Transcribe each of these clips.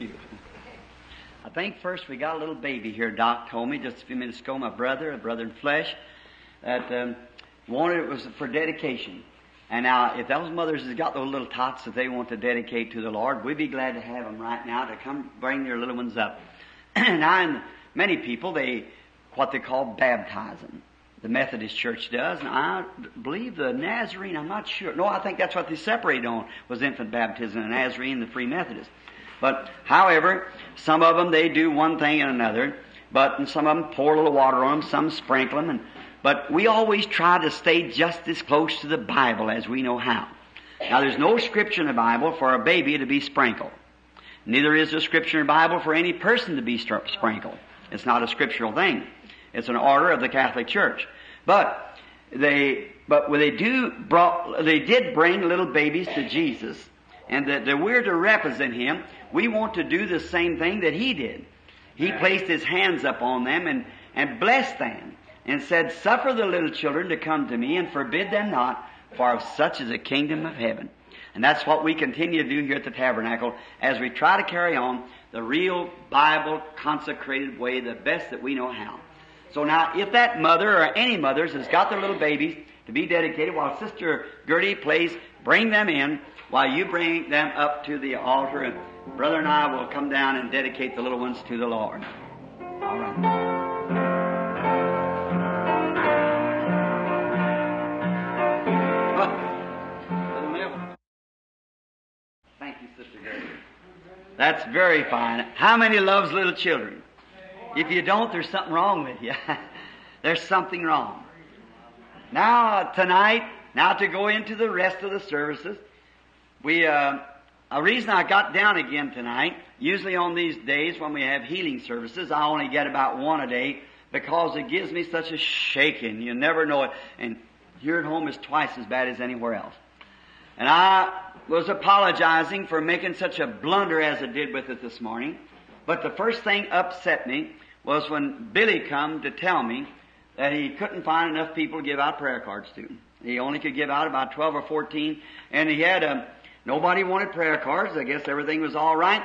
you. I think first we got a little baby here. Doc told me just a few minutes ago, my brother, a brother in flesh, that um, wanted it was for dedication. And now, if those mothers has got those little tots that they want to dedicate to the Lord, we'd be glad to have them right now to come bring their little ones up. and many people, they what they call baptizing. The Methodist Church does, and I believe the Nazarene. I'm not sure. No, I think that's what they separated on was infant baptism, the Nazarene, the Free Methodist. But, however, some of them they do one thing and another. But and some of them pour a little water on them, some sprinkle them, and but we always try to stay just as close to the Bible as we know how. Now there's no scripture in the Bible for a baby to be sprinkled. Neither is there scripture in the Bible for any person to be sprinkled. It's not a scriptural thing. It's an order of the Catholic Church. But they, but when they do brought, they did bring little babies to Jesus, and that, that we're to represent Him. We want to do the same thing that He did. He placed His hands up on them and, and blessed them and said, Suffer the little children to come to me and forbid them not, for of such is the kingdom of heaven. And that's what we continue to do here at the tabernacle as we try to carry on the real Bible consecrated way, the best that we know how. So now, if that mother or any mothers has got their little babies to be dedicated, while Sister Gertie plays, bring them in while you bring them up to the altar, and Brother and I will come down and dedicate the little ones to the Lord. All right. Thank you, Sister Gertie. That's very fine. How many loves little children? If you don't, there's something wrong with you. there's something wrong. Now, tonight, now to go into the rest of the services, we, uh, a reason I got down again tonight, usually on these days when we have healing services, I only get about one a day because it gives me such a shaking. You never know it. And here at home is twice as bad as anywhere else. And I was apologizing for making such a blunder as it did with it this morning. But the first thing upset me was when Billy come to tell me that he couldn't find enough people to give out prayer cards to. He only could give out about 12 or 14, and he had a, nobody wanted prayer cards. I guess everything was all right.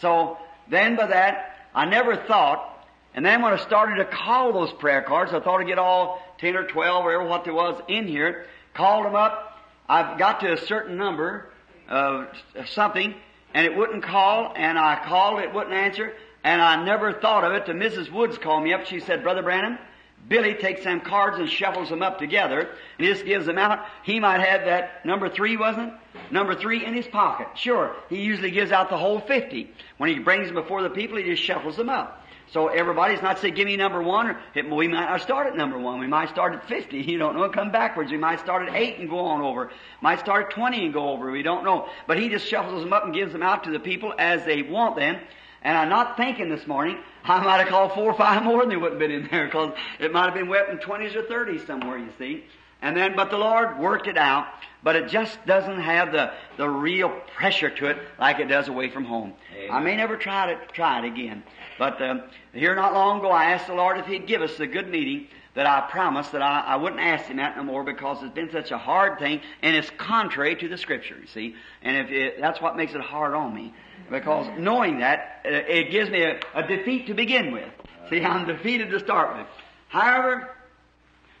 So then by that, I never thought, and then when I started to call those prayer cards, I thought I'd get all 10 or 12 or what there was in here, called them up. I've got to a certain number of something, and it wouldn't call, and I called, it wouldn't answer, and I never thought of it till Mrs. Woods called me up. She said, Brother Branham, Billy takes them cards and shuffles them up together, and he just gives them out. He might have that number three, wasn't it? Number three in his pocket. Sure, he usually gives out the whole fifty. When he brings them before the people, he just shuffles them up. So everybody's not say, give me number one, or we might not start at number one. We might start at 50. You don't know. Come backwards. We might start at eight and go on over. Might start at 20 and go over. We don't know. But he just shuffles them up and gives them out to the people as they want them. And I'm not thinking this morning, I might have called four or five more and they wouldn't have been in there because it might have been wet in 20s or 30s somewhere, you see. And then, but the Lord worked it out, but it just doesn't have the, the real pressure to it like it does away from home. Amen. I may never try it, try it again. But um, here not long ago, I asked the Lord if He'd give us a good meeting that I promised that I, I wouldn't ask Him that no more because it's been such a hard thing and it's contrary to the Scripture, you see. And if it, that's what makes it hard on me. Because knowing that, uh, it gives me a, a defeat to begin with. See, I'm defeated to start with. However,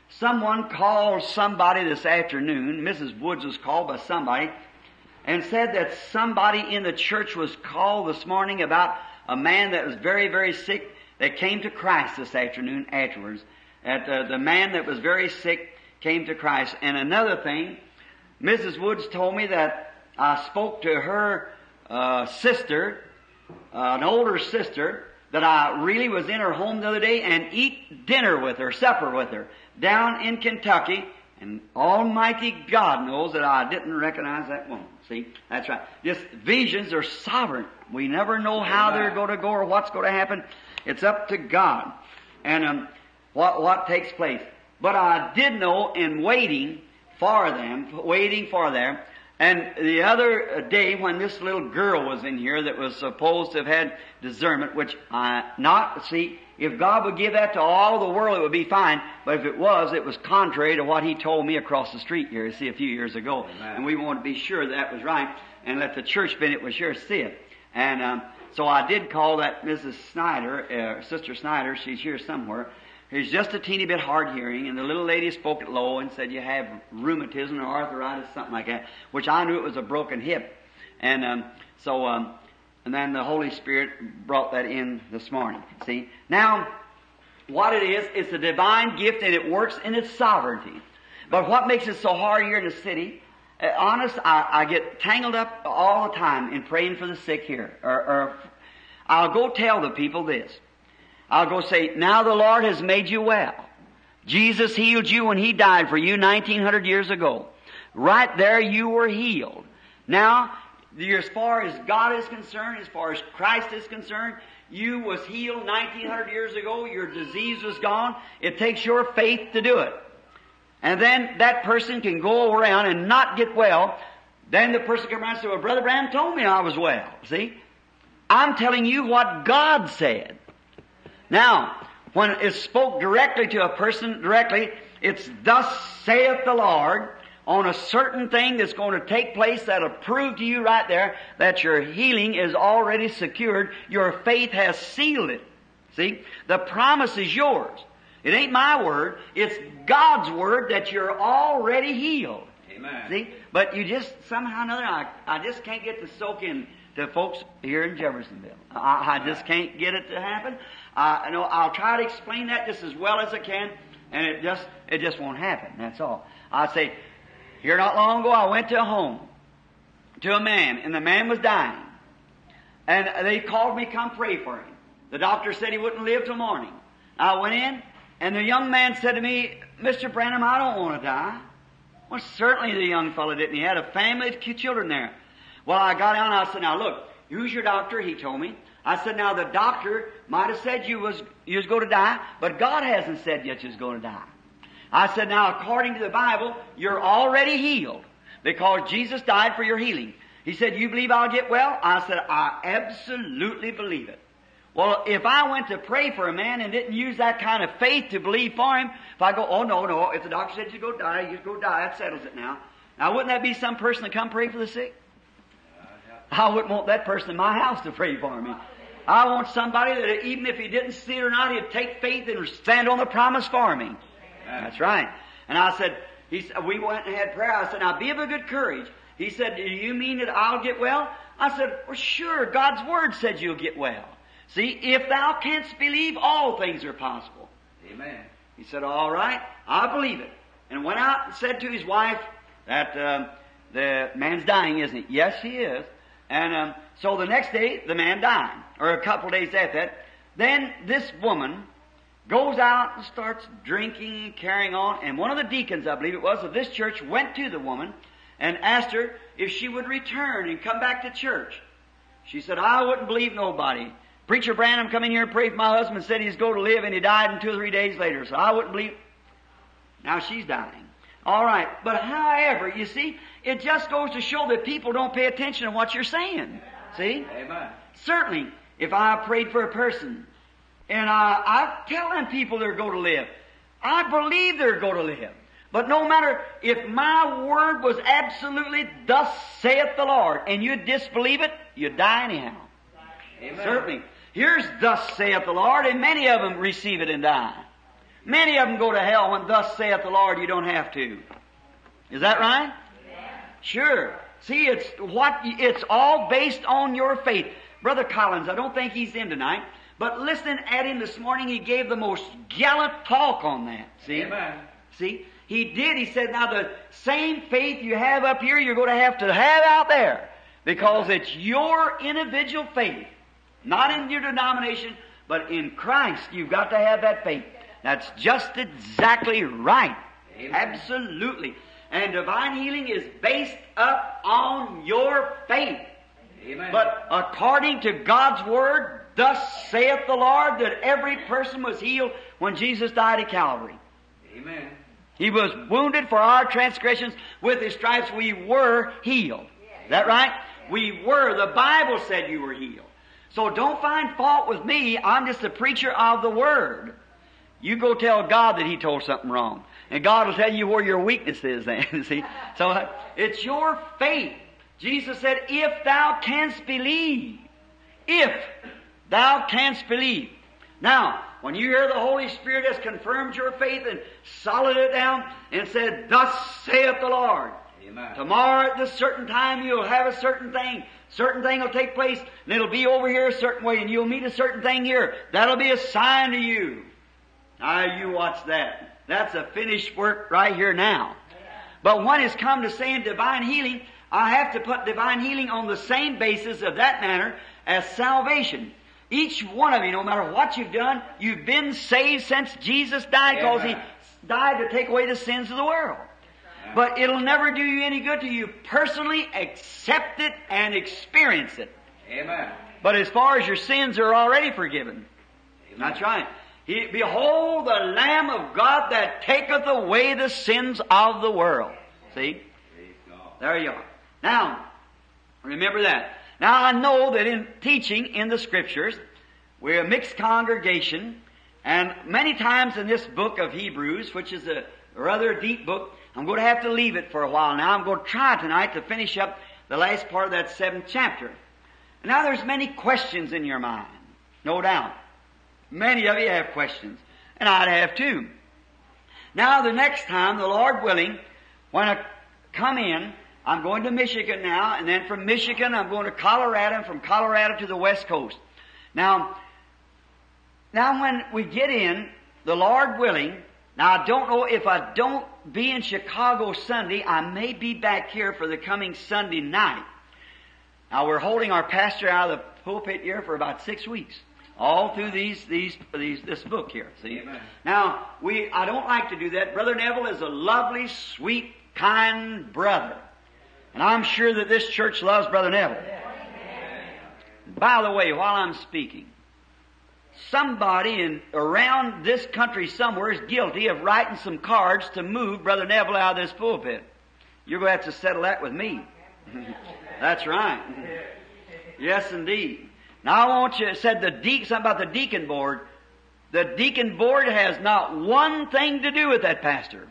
someone called somebody this afternoon, Mrs. Woods was called by somebody, and said that somebody in the church was called this morning about a man that was very, very sick that came to Christ this afternoon afterwards. That uh, the man that was very sick came to Christ. And another thing, Mrs. Woods told me that I spoke to her uh, sister, uh, an older sister, that I really was in her home the other day and eat dinner with her, supper with her, down in Kentucky. And Almighty God knows that I didn't recognize that woman. See, that's right. Just visions are sovereign. We never know how they're going to go or what's going to happen. It's up to God and um, what what takes place. But I did know in waiting for them, waiting for them, and the other day when this little girl was in here that was supposed to have had discernment, which I not see, if God would give that to all the world, it would be fine. But if it was, it was contrary to what He told me across the street here, see, a few years ago. Amen. And we want to be sure that, that was right, and let the church Bennett was sure see it. And um, So I did call that Mrs. Snyder, uh, Sister Snyder, she's here somewhere. She's just a teeny bit hard hearing, and the little lady spoke it low and said you have rheumatism or arthritis, something like that, which I knew it was a broken hip. And um, so, um, and then the Holy Spirit brought that in this morning. See? Now, what it is, it's a divine gift and it works in its sovereignty. But what makes it so hard here in the city, uh, honest, I, I, get tangled up all the time in praying for the sick here. Or, or I'll go tell the people this. I'll go say, now the Lord has made you well. Jesus healed you when He died for you 1900 years ago. Right there you were healed. Now, as far as God is concerned, as far as Christ is concerned, you was healed 1900 years ago. Your disease was gone. It takes your faith to do it. And then that person can go around and not get well. Then the person come around and say, well, Brother Branham told me I was well. See? I'm telling you what God said. Now, when it's spoke directly to a person directly, it's thus saith the Lord on a certain thing that's going to take place that'll prove to you right there that your healing is already secured. Your faith has sealed it. See? The promise is yours. It ain't my word. It's God's word that you're already healed. Amen. See? But you just, somehow or another, I, I just can't get to soak in to folks here in Jeffersonville. I, I just can't get it to happen. I know I'll try to explain that just as well as I can, and it just, it just won't happen. That's all. I say, here not long ago, I went to a home to a man, and the man was dying. And they called me come pray for him. The doctor said he wouldn't live till morning. I went in, and the young man said to me, Mr. Branham, I don't want to die. Well, certainly the young fellow didn't. He had a family of children there. Well, I got down and I said, now look, who's your doctor? He told me. I said, now the doctor might have said you was, you was going to die, but God hasn't said yet you was going to die. I said, now according to the Bible, you're already healed because Jesus died for your healing. He said, you believe I'll get well? I said, I absolutely believe it. Well, if I went to pray for a man and didn't use that kind of faith to believe for him, if I go, oh no, no, if the doctor said you go die, you go die, that settles it now. Now wouldn't that be some person to come pray for the sick? I wouldn't want that person in my house to pray for me. I want somebody that even if he didn't see it or not, he'd take faith and stand on the promise for me. That's right. And I said, he said, we went and had prayer. I said, now be of a good courage. He said, do you mean that I'll get well? I said, well, sure. God's word said you'll get well. See, if thou canst believe, all things are possible. Amen. He said, all right, I believe it. And went out and said to his wife that um, the man's dying, isn't he? Yes, he is. And um, so the next day, the man died, or a couple of days after that. Then this woman goes out and starts drinking and carrying on. And one of the deacons, I believe it was, of this church went to the woman and asked her if she would return and come back to church. She said, I wouldn't believe nobody. Preacher Branham come in here and prayed for my husband, said he's going to live, and he died in two or three days later. So I wouldn't believe. Now she's dying. All right. But however, you see, it just goes to show that people don't pay attention to what you're saying. See? Amen. Certainly, if I prayed for a person and I, I tell them people they're going to live. I believe they're going to live. But no matter if my word was absolutely thus saith the Lord and you disbelieve it, you die anyhow. Amen. Certainly. Here's thus saith the Lord and many of them receive it and die. Many of them go to hell when thus saith the Lord you don't have to. Is that right? Sure. See, it's what, it's all based on your faith. Brother Collins, I don't think he's in tonight. But listening at him this morning, he gave the most gallant talk on that. See? Amen. See? He did. He said, now the same faith you have up here, you're going to have to have out there. Because it's your individual faith. Not in your denomination, but in Christ. You've got to have that faith. That's just exactly right. Amen. Absolutely. And divine healing is based up on your faith. Amen. But according to God's Word, thus saith the Lord that every person was healed when Jesus died at Calvary. Amen. He was wounded for our transgressions. With His stripes we were healed. Is that right? We were. The Bible said you were healed. So don't find fault with me. I'm just a preacher of the Word. You go tell God that He told something wrong. And God will tell you where your weakness is then. See? So uh, it's your faith. Jesus said, if thou canst believe. if thou canst believe. Now, when you hear the Holy Spirit has confirmed your faith and solid it down and said, Thus saith the Lord. Amen. Tomorrow at this certain time you'll have a certain thing. Certain thing will take place and it'll be over here a certain way and you'll meet a certain thing here. That'll be a sign to you. Now you watch that. That's a finished work right here now. But when it's come to saying divine healing, I have to put divine healing on the same basis of that manner as salvation. Each one of you, no matter what you've done, you've been saved since Jesus died because He died to take away the sins of the world. But it'll never do you any good till you personally accept it and experience it. Amen. But as far as your sins are already forgiven. That's right. He, behold the Lamb of God that taketh away the sins of the world. See? There you are. Now, remember that. Now I know that in teaching in the scriptures, we're a mixed congregation, and many times in this book of Hebrews, which is a rather deep book, I'm going to have to leave it for a while now. I'm going to try tonight to finish up the last part of that seventh chapter. Now there's many questions in your mind, no doubt. Many of you have questions, and I'd have too. Now the next time, the Lord willing, when I come in, I'm going to Michigan now, and then from Michigan I'm going to Colorado, and from Colorado to the West Coast. Now, now when we get in, the Lord willing, now I don't know if I don't be in Chicago Sunday, I may be back here for the coming Sunday night. Now we're holding our pastor out of the pulpit here for about six weeks. All through these, these, these, this book here, see? Amen. Now, we, I don't like to do that. Brother Neville is a lovely, sweet, kind brother. And I'm sure that this church loves Brother Neville. By the way, while I'm speaking, somebody in, around this country somewhere is guilty of writing some cards to move Brother Neville out of this pulpit. You're going to have to settle that with me. That's right. Yes, indeed. Now I want you, said the deacon, something about the deacon board. The deacon board has not one thing to do with that pastor.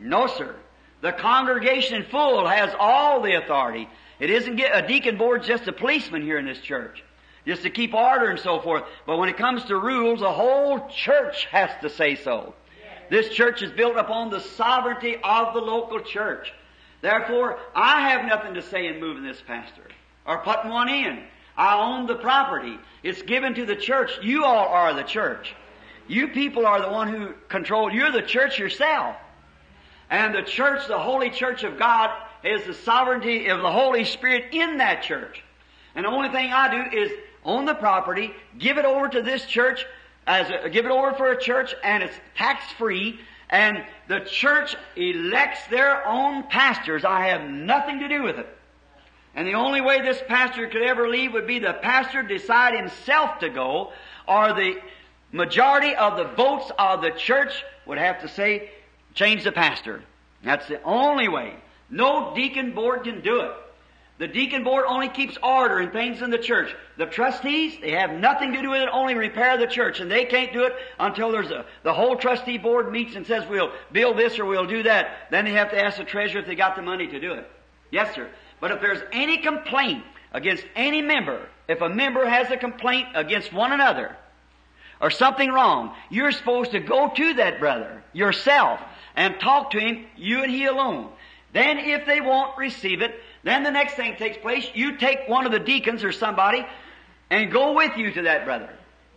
No, sir. The congregation in full has all the authority. It isn't get, a deacon board just a policeman here in this church. Just to keep order and so forth. But when it comes to rules, the whole church has to say so. This church is built upon the sovereignty of the local church. Therefore, I have nothing to say in moving this pastor or putting one in. I own the property. It's given to the church. You all are the church. You people are the one who control. You're the church yourself. And the church, the holy church of God, is the sovereignty of the Holy Spirit in that church. And the only thing I do is own the property, give it over to this church, as a, give it over for a church, and it's tax free. And the church elects their own pastors. I have nothing to do with it. And the only way this pastor could ever leave would be the pastor decide himself to go, or the majority of the votes of the church would have to say, change the pastor. That's the only way. No deacon board can do it. The deacon board only keeps order and things in the church. The trustees, they have nothing to do with it, only repair the church, and they can't do it until there's a, the whole trustee board meets and says we'll build this or we'll do that. Then they have to ask the treasurer if they got the money to do it. Yes, sir. But if there's any complaint against any member, if a member has a complaint against one another, or something wrong, you're supposed to go to that brother yourself and talk to him, you and he alone. Then if they won't receive it, then the next thing takes place, you take one of the deacons or somebody and go with you to that brother.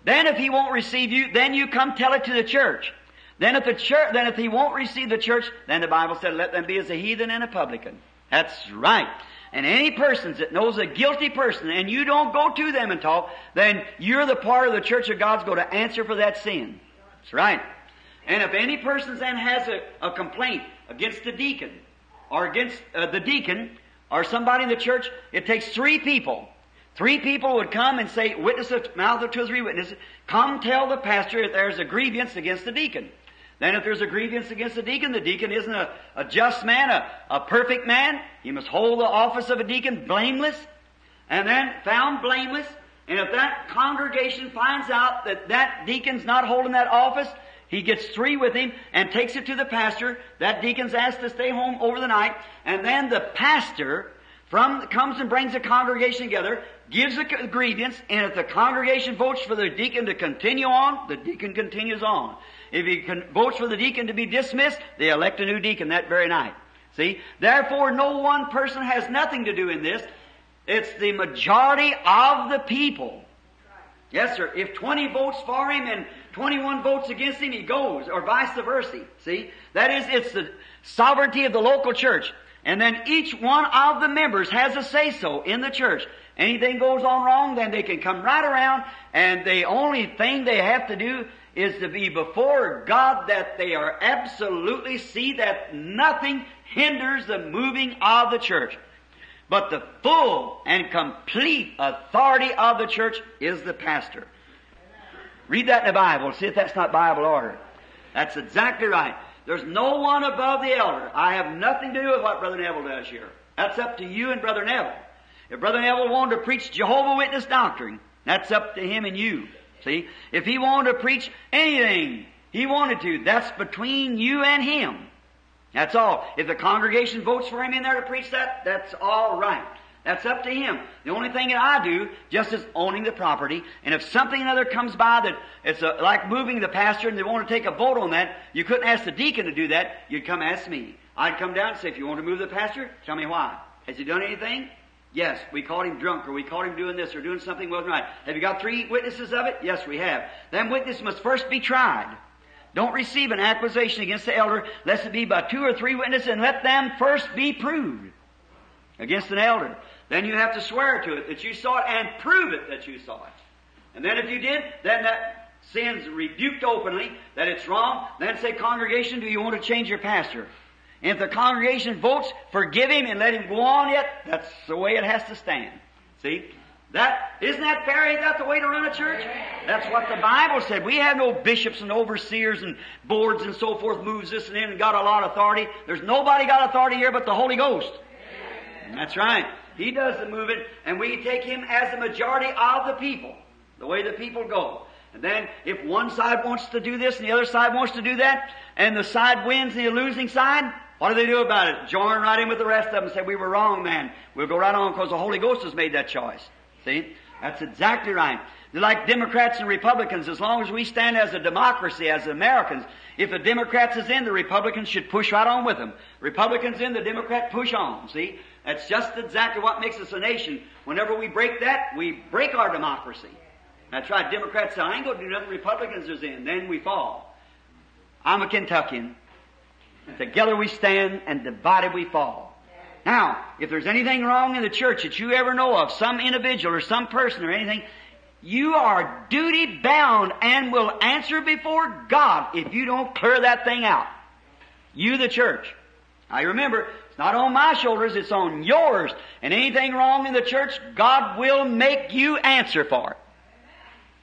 Then if he won't receive you, then you come tell it to the church. Then if the church, then if he won't receive the church, then the Bible said, let them be as a heathen and a publican. That's right. And any persons that knows a guilty person and you don't go to them and talk, then you're the part of the church of God's going to answer for that sin. That's right. And if any person then has a, a complaint against the deacon or against uh, the deacon or somebody in the church, it takes three people. Three people would come and say, witness the mouth of two or three witnesses, come tell the pastor if there's a grievance against the deacon. Then if there's a grievance against the deacon, the deacon isn't a, a just man, a, a perfect man. He must hold the office of a deacon blameless. And then found blameless. And if that congregation finds out that that deacon's not holding that office, he gets three with him and takes it to the pastor. That deacon's asked to stay home over the night. And then the pastor from comes and brings the congregation together, gives the grievance, and if the congregation votes for the deacon to continue on, the deacon continues on. If he votes for the deacon to be dismissed, they elect a new deacon that very night. See? Therefore, no one person has nothing to do in this. It's the majority of the people. Yes, sir. If 20 votes for him and 21 votes against him, he goes, or vice versa. See? That is, it's the sovereignty of the local church. And then each one of the members has a say so in the church. Anything goes on wrong, then they can come right around, and the only thing they have to do is to be before God that they are absolutely see that nothing hinders the moving of the church. But the full and complete authority of the church is the pastor. Read that in the Bible. See if that's not Bible order. That's exactly right. There's no one above the elder. I have nothing to do with what Brother Neville does here. That's up to you and Brother Neville. If Brother Neville wanted to preach Jehovah Witness doctrine, that's up to him and you. See? If he wanted to preach anything he wanted to, that's between you and him. That's all. If the congregation votes for him in there to preach that, that's all right. That's up to him. The only thing that I do, just is owning the property, and if something other comes by that it's a, like moving the pastor and they want to take a vote on that, you couldn't ask the deacon to do that, you'd come ask me. I'd come down and say, if you want to move the pastor, tell me why. Has he done anything? Yes, we caught him drunk, or we caught him doing this, or doing something wasn't right. Have you got three witnesses of it? Yes, we have. Them witnesses must first be tried. Don't receive an accusation against the elder, lest it be by two or three witnesses, and let them first be proved against an elder. Then you have to swear to it that you saw it and prove it that you saw it. And then if you did, then that sin's rebuked openly, that it's wrong. Then say, congregation, do you want to change your pastor? And if the congregation votes, forgive him and let him go on yet, that's the way it has to stand. See? That, isn't that fair? Ain't that the way to run a church? That's what the Bible said. We have no bishops and overseers and boards and so forth moves this and in and got a lot of authority. There's nobody got authority here but the Holy Ghost. That's right. He does the moving, and we take him as the majority of the people, the way the people go. And then if one side wants to do this and the other side wants to do that, and the side wins the losing side, what do they do about it? Join right in with the rest of them and say, we were wrong, man. We'll go right on because the Holy Ghost has made that choice. See? That's exactly right. They're like Democrats and Republicans. As long as we stand as a democracy, as Americans, if the Democrats is in, the Republicans should push right on with them. Republicans in, the Democrat push on. See? That's just exactly what makes us a nation. Whenever we break that, we break our democracy. That's right. Democrats say, I ain't going to do nothing. Republicans is in. Then we fall. I'm a Kentuckian. Together we stand and divided we fall. Now, if there's anything wrong in the church that you ever know of, some individual or some person or anything, you are duty bound and will answer before God if you don't clear that thing out. You, the church. Now remember, it's not on my shoulders, it's on yours. And anything wrong in the church, God will make you answer for it.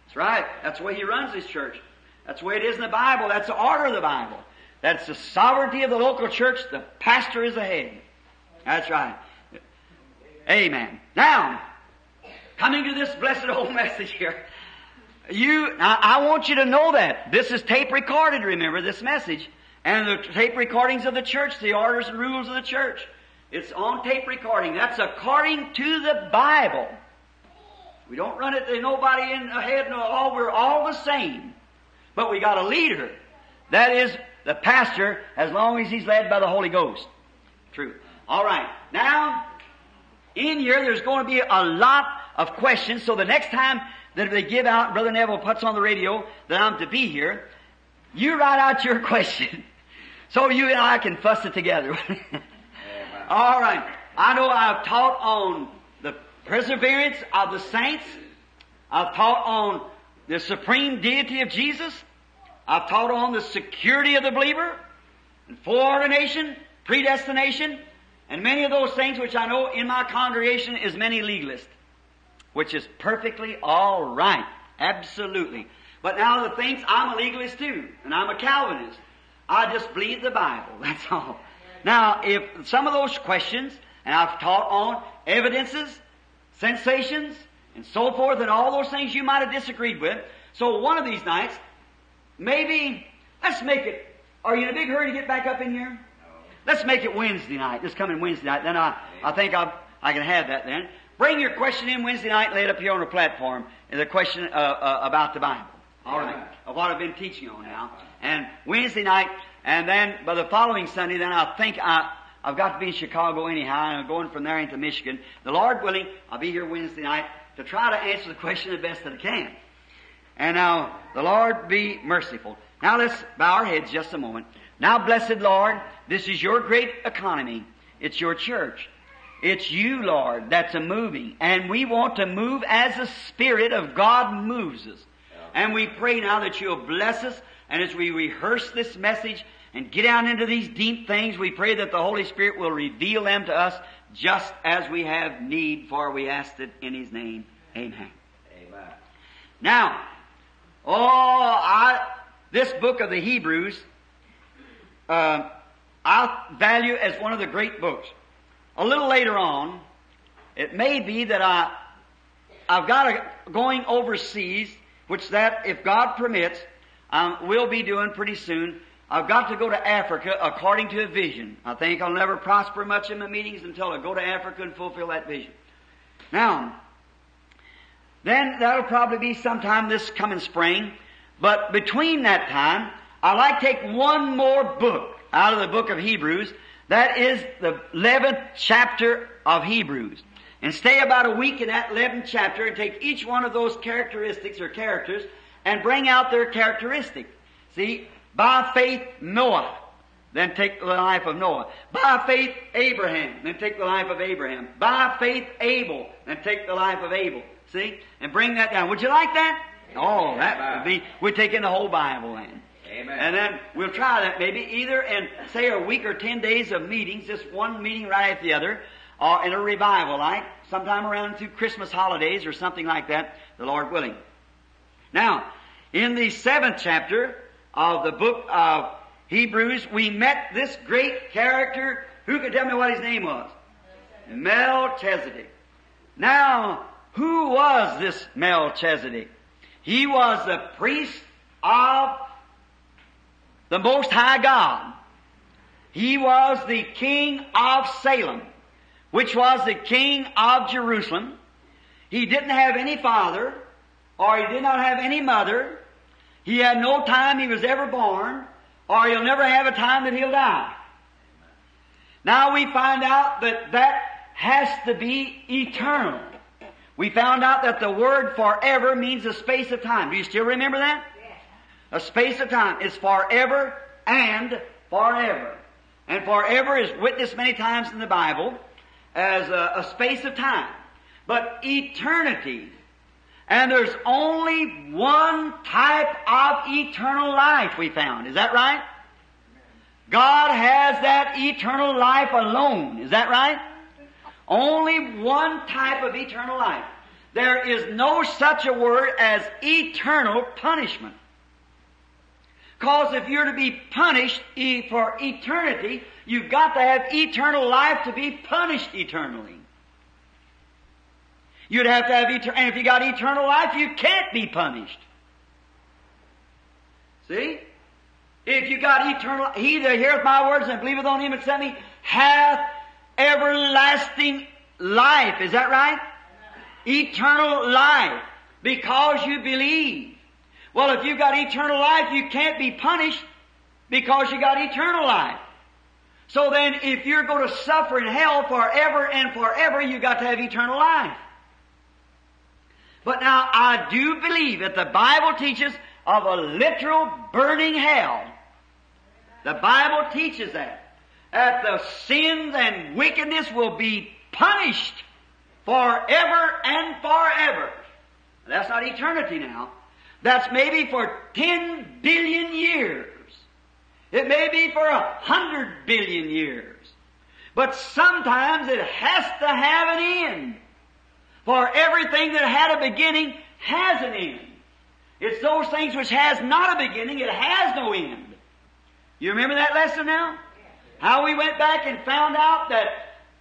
That's right. That's the way He runs His church. That's the way it is in the Bible. That's the order of the Bible. That's the sovereignty of the local church. The pastor is the head. That's right. Amen. Now, coming to this blessed old message here, you, I, I want you to know that. This is tape recorded, remember, this message. And the tape recordings of the church, the orders and rules of the church. It's on tape recording. That's according to the Bible. We don't run it, there's nobody in ahead, all, oh, we're all the same. But we got a leader. That is the pastor, as long as he's led by the Holy Ghost. True. All right. Now, in here, there's going to be a lot of questions. So the next time that they give out, Brother Neville puts on the radio that I'm to be here, you write out your question. So you and I can fuss it together. All right. I know I've taught on the perseverance of the saints. I've taught on the supreme deity of Jesus. I've taught on the security of the believer, and foreordination, predestination, and many of those things which I know in my congregation is many legalists, which is perfectly all right. Absolutely. But now the things, I'm a legalist too, and I'm a Calvinist. I just believe the Bible, that's all. Now, if some of those questions, and I've taught on evidences, sensations, and so forth, and all those things you might have disagreed with, so one of these nights, maybe, let's make it, are you in a big hurry to get back up in here? No. Let's make it Wednesday night, this coming Wednesday night. Then I, I think I'll, I can have that then. Bring your question in Wednesday night and lay it up here on the platform. The question uh, uh, about the Bible. All right. Amen. Of what I've been teaching on now. And Wednesday night, and then by the following Sunday, then I think I, I've got to be in Chicago anyhow, and I'm going from there into Michigan. The Lord willing, I'll be here Wednesday night to try to answer the question the best that I can. And now, the Lord be merciful. Now let's bow our heads just a moment. Now, blessed Lord, this is your great economy. It's your church. It's you, Lord, that's a moving. And we want to move as the Spirit of God moves us. And we pray now that you'll bless us, and as we rehearse this message and get down into these deep things, we pray that the Holy Spirit will reveal them to us just as we have need, for we ask it in His name. Amen. Amen. Now, oh, I, this book of the Hebrews, uh, I value as one of the great books. A little later on, it may be that I, I've got a going overseas, which that, if God permits, um, we'll be doing pretty soon. I've got to go to Africa according to a vision. I think I'll never prosper much in my meetings until I go to Africa and fulfill that vision. Now, then that'll probably be sometime this coming spring. But between that time, I'd like to take one more book out of the book of Hebrews. That is the 11th chapter of Hebrews. And stay about a week in that 11th chapter and take each one of those characteristics or characters and bring out their characteristic. See, by faith, Noah. Then take the life of Noah. By faith, Abraham. Then take the life of Abraham. By faith, Abel. Then take the life of Abel. See? And bring that down. Would you like that? Oh, that would be, we're taking the whole Bible then. Amen. And then we'll try that maybe either in, say, a week or ten days of meetings, just one meeting right after the other, or in a revival like, sometime around through Christmas holidays or something like that, the Lord willing. Now, in the seventh chapter of the book of Hebrews, we met this great character. Who could tell me what his name was? Melchizedek. Now, who was this Melchizedek? He was the priest of the Most High God. He was the king of Salem, which was the king of Jerusalem. He didn't have any father, or he did not have any mother. He had no time he was ever born, or he'll never have a time that he'll die. Now we find out that that has to be eternal. We found out that the word forever means a space of time. Do you still remember that? A space of time is forever and forever. And forever is witnessed many times in the Bible as a, a space of time. But eternity, and there's only one type of eternal life we found. Is that right? God has that eternal life alone. Is that right? Only one type of eternal life. There is no such a word as eternal punishment. Cause if you're to be punished for eternity, you've got to have eternal life to be punished eternally. You'd have to have eternal, and if you got eternal life, you can't be punished. See? If you got eternal, he that heareth my words and believeth on him that sent me hath everlasting life. Is that right? Eternal life. Because you believe. Well, if you've got eternal life, you can't be punished because you got eternal life. So then, if you're going to suffer in hell forever and forever, you got to have eternal life. But now, I do believe that the Bible teaches of a literal burning hell. The Bible teaches that. That the sins and wickedness will be punished forever and forever. That's not eternity now. That's maybe for 10 billion years. It may be for a hundred billion years. But sometimes it has to have an end. For everything that had a beginning has an end. It's those things which has not a beginning, it has no end. You remember that lesson now? How we went back and found out that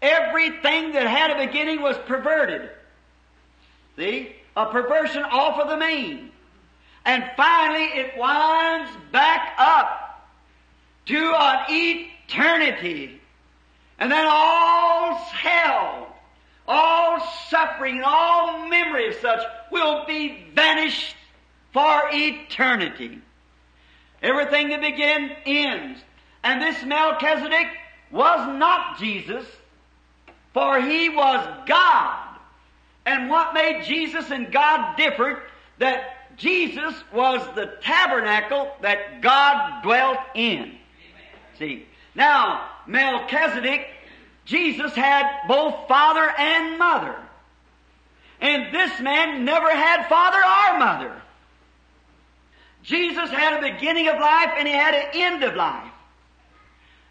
everything that had a beginning was perverted. See? A perversion off of the mean. And finally it winds back up to an eternity. And then all's hell all suffering and all memory of such will be vanished for eternity. Everything that began ends. And this Melchizedek was not Jesus, for he was God. And what made Jesus and God different? That Jesus was the tabernacle that God dwelt in. See, now, Melchizedek, Jesus had both father and mother. And this man never had father or mother. Jesus had a beginning of life and he had an end of life.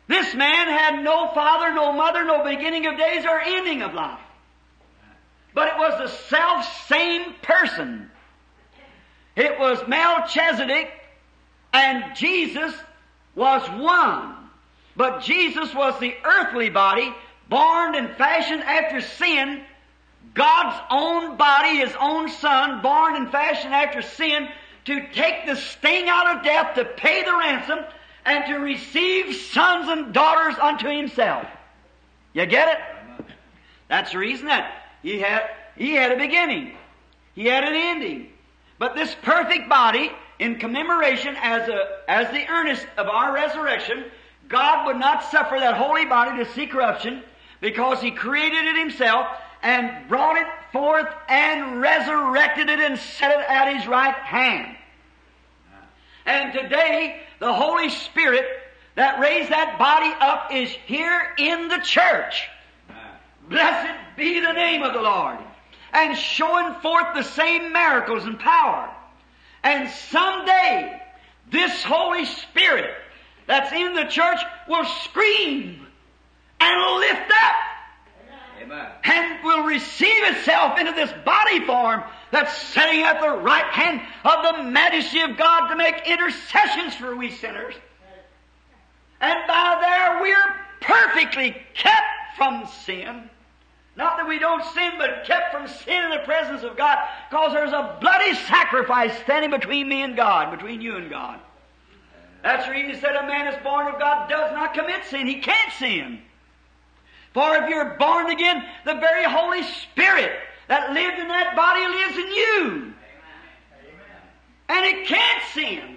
This man had no father, no mother, no beginning of days or ending of life. But it was the self same person. It was Melchizedek and Jesus was one. But Jesus was the earthly body, born and fashioned after sin, God's own body, His own Son, born and fashioned after sin, to take the sting out of death, to pay the ransom, and to receive sons and daughters unto Himself. You get it? That's the reason that He had, He had a beginning. He had an ending. But this perfect body, in commemoration as a, as the earnest of our resurrection, God would not suffer that holy body to see corruption because He created it Himself and brought it forth and resurrected it and set it at His right hand. And today, the Holy Spirit that raised that body up is here in the church. Blessed be the name of the Lord. And showing forth the same miracles and power. And someday, this Holy Spirit that's in the church will scream and lift up Amen. and will receive itself into this body form that's sitting at the right hand of the majesty of God to make intercessions for we sinners. And by there we're perfectly kept from sin. Not that we don't sin, but kept from sin in the presence of God, because there's a bloody sacrifice standing between me and God, between you and God. That's the reason he said a man is born of God does not commit sin. He can't sin. For if you're born again, the very Holy Spirit that lived in that body lives in you. And it can't sin.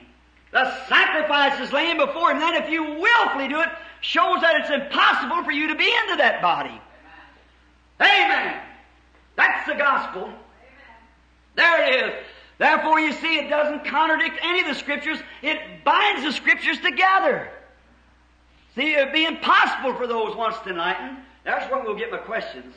The sacrifice is laying before him. Then if you willfully do it, shows that it's impossible for you to be into that body. Amen. That's the gospel. There it is. Therefore, you see, it doesn't contradict any of the scriptures. It binds the scriptures together. See, it'd be impossible for those once tonight, and that's where we'll get my questions.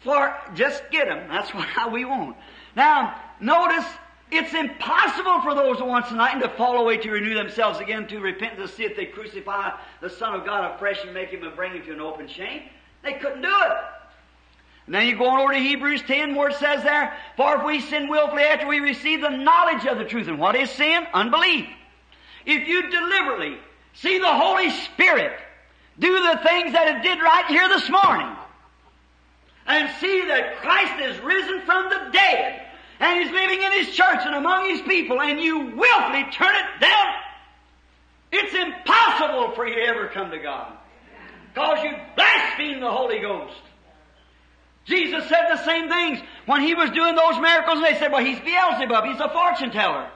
For just get them. That's what we want. Now, notice it's impossible for those who once tonight to fall away to renew themselves again to repent to see if they crucify the Son of God afresh and make him and bring him to an open shame. They couldn't do it. And then you go on over to Hebrews 10 where it says there, For if we sin willfully after we receive the knowledge of the truth. And what is sin? Unbelief. If you deliberately see the Holy Spirit do the things that it did right here this morning, and see that Christ is risen from the dead, and He's living in His church and among His people, and you willfully turn it down, it's impossible for you to ever come to God. Because you blaspheme the Holy Ghost. Jesus said the same things when he was doing those miracles, and they said, well, he's Beelzebub, he's a fortune teller.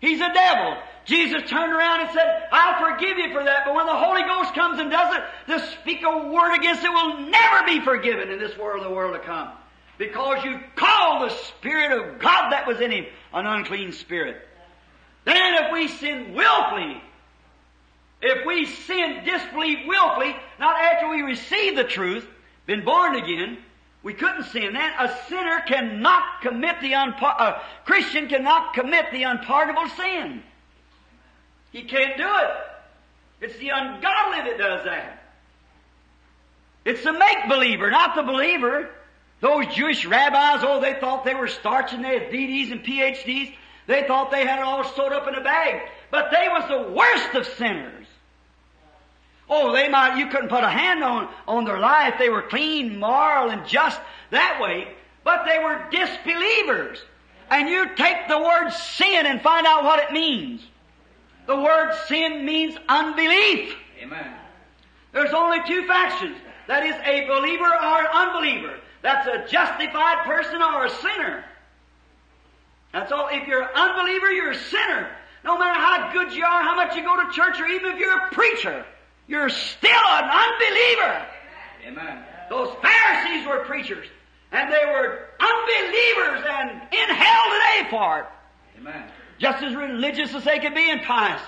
He's a devil. Jesus turned around and said, I'll forgive you for that, but when the Holy Ghost comes and does it, to speak a word against it will never be forgiven in this world or the world to come. Because you call the Spirit of God that was in him an unclean spirit. Then if we sin willfully, if we sin, disbelieve willfully, not after we receive the truth, been born again, we couldn't sin then. A sinner cannot commit the unpar- a Christian cannot commit the unpardonable sin. He can't do it. It's the ungodly that does that. It's the make believer, not the believer. Those Jewish rabbis, oh, they thought they were starch and they had DDs and PhDs. They thought they had it all sewed up in a bag. But they was the worst of sinners. Oh, they might, you couldn't put a hand on, on their life. They were clean, moral, and just that way. But they were disbelievers. And you take the word sin and find out what it means. The word sin means unbelief. Amen. There's only two factions. that is a believer or an unbeliever. That's a justified person or a sinner. That's all. If you're an unbeliever, you're a sinner. No matter how good you are, how much you go to church, or even if you're a preacher, you're still an unbeliever. Amen. Those Pharisees were preachers, and they were unbelievers and in hell today for it. Amen. Just as religious as they could be and pious.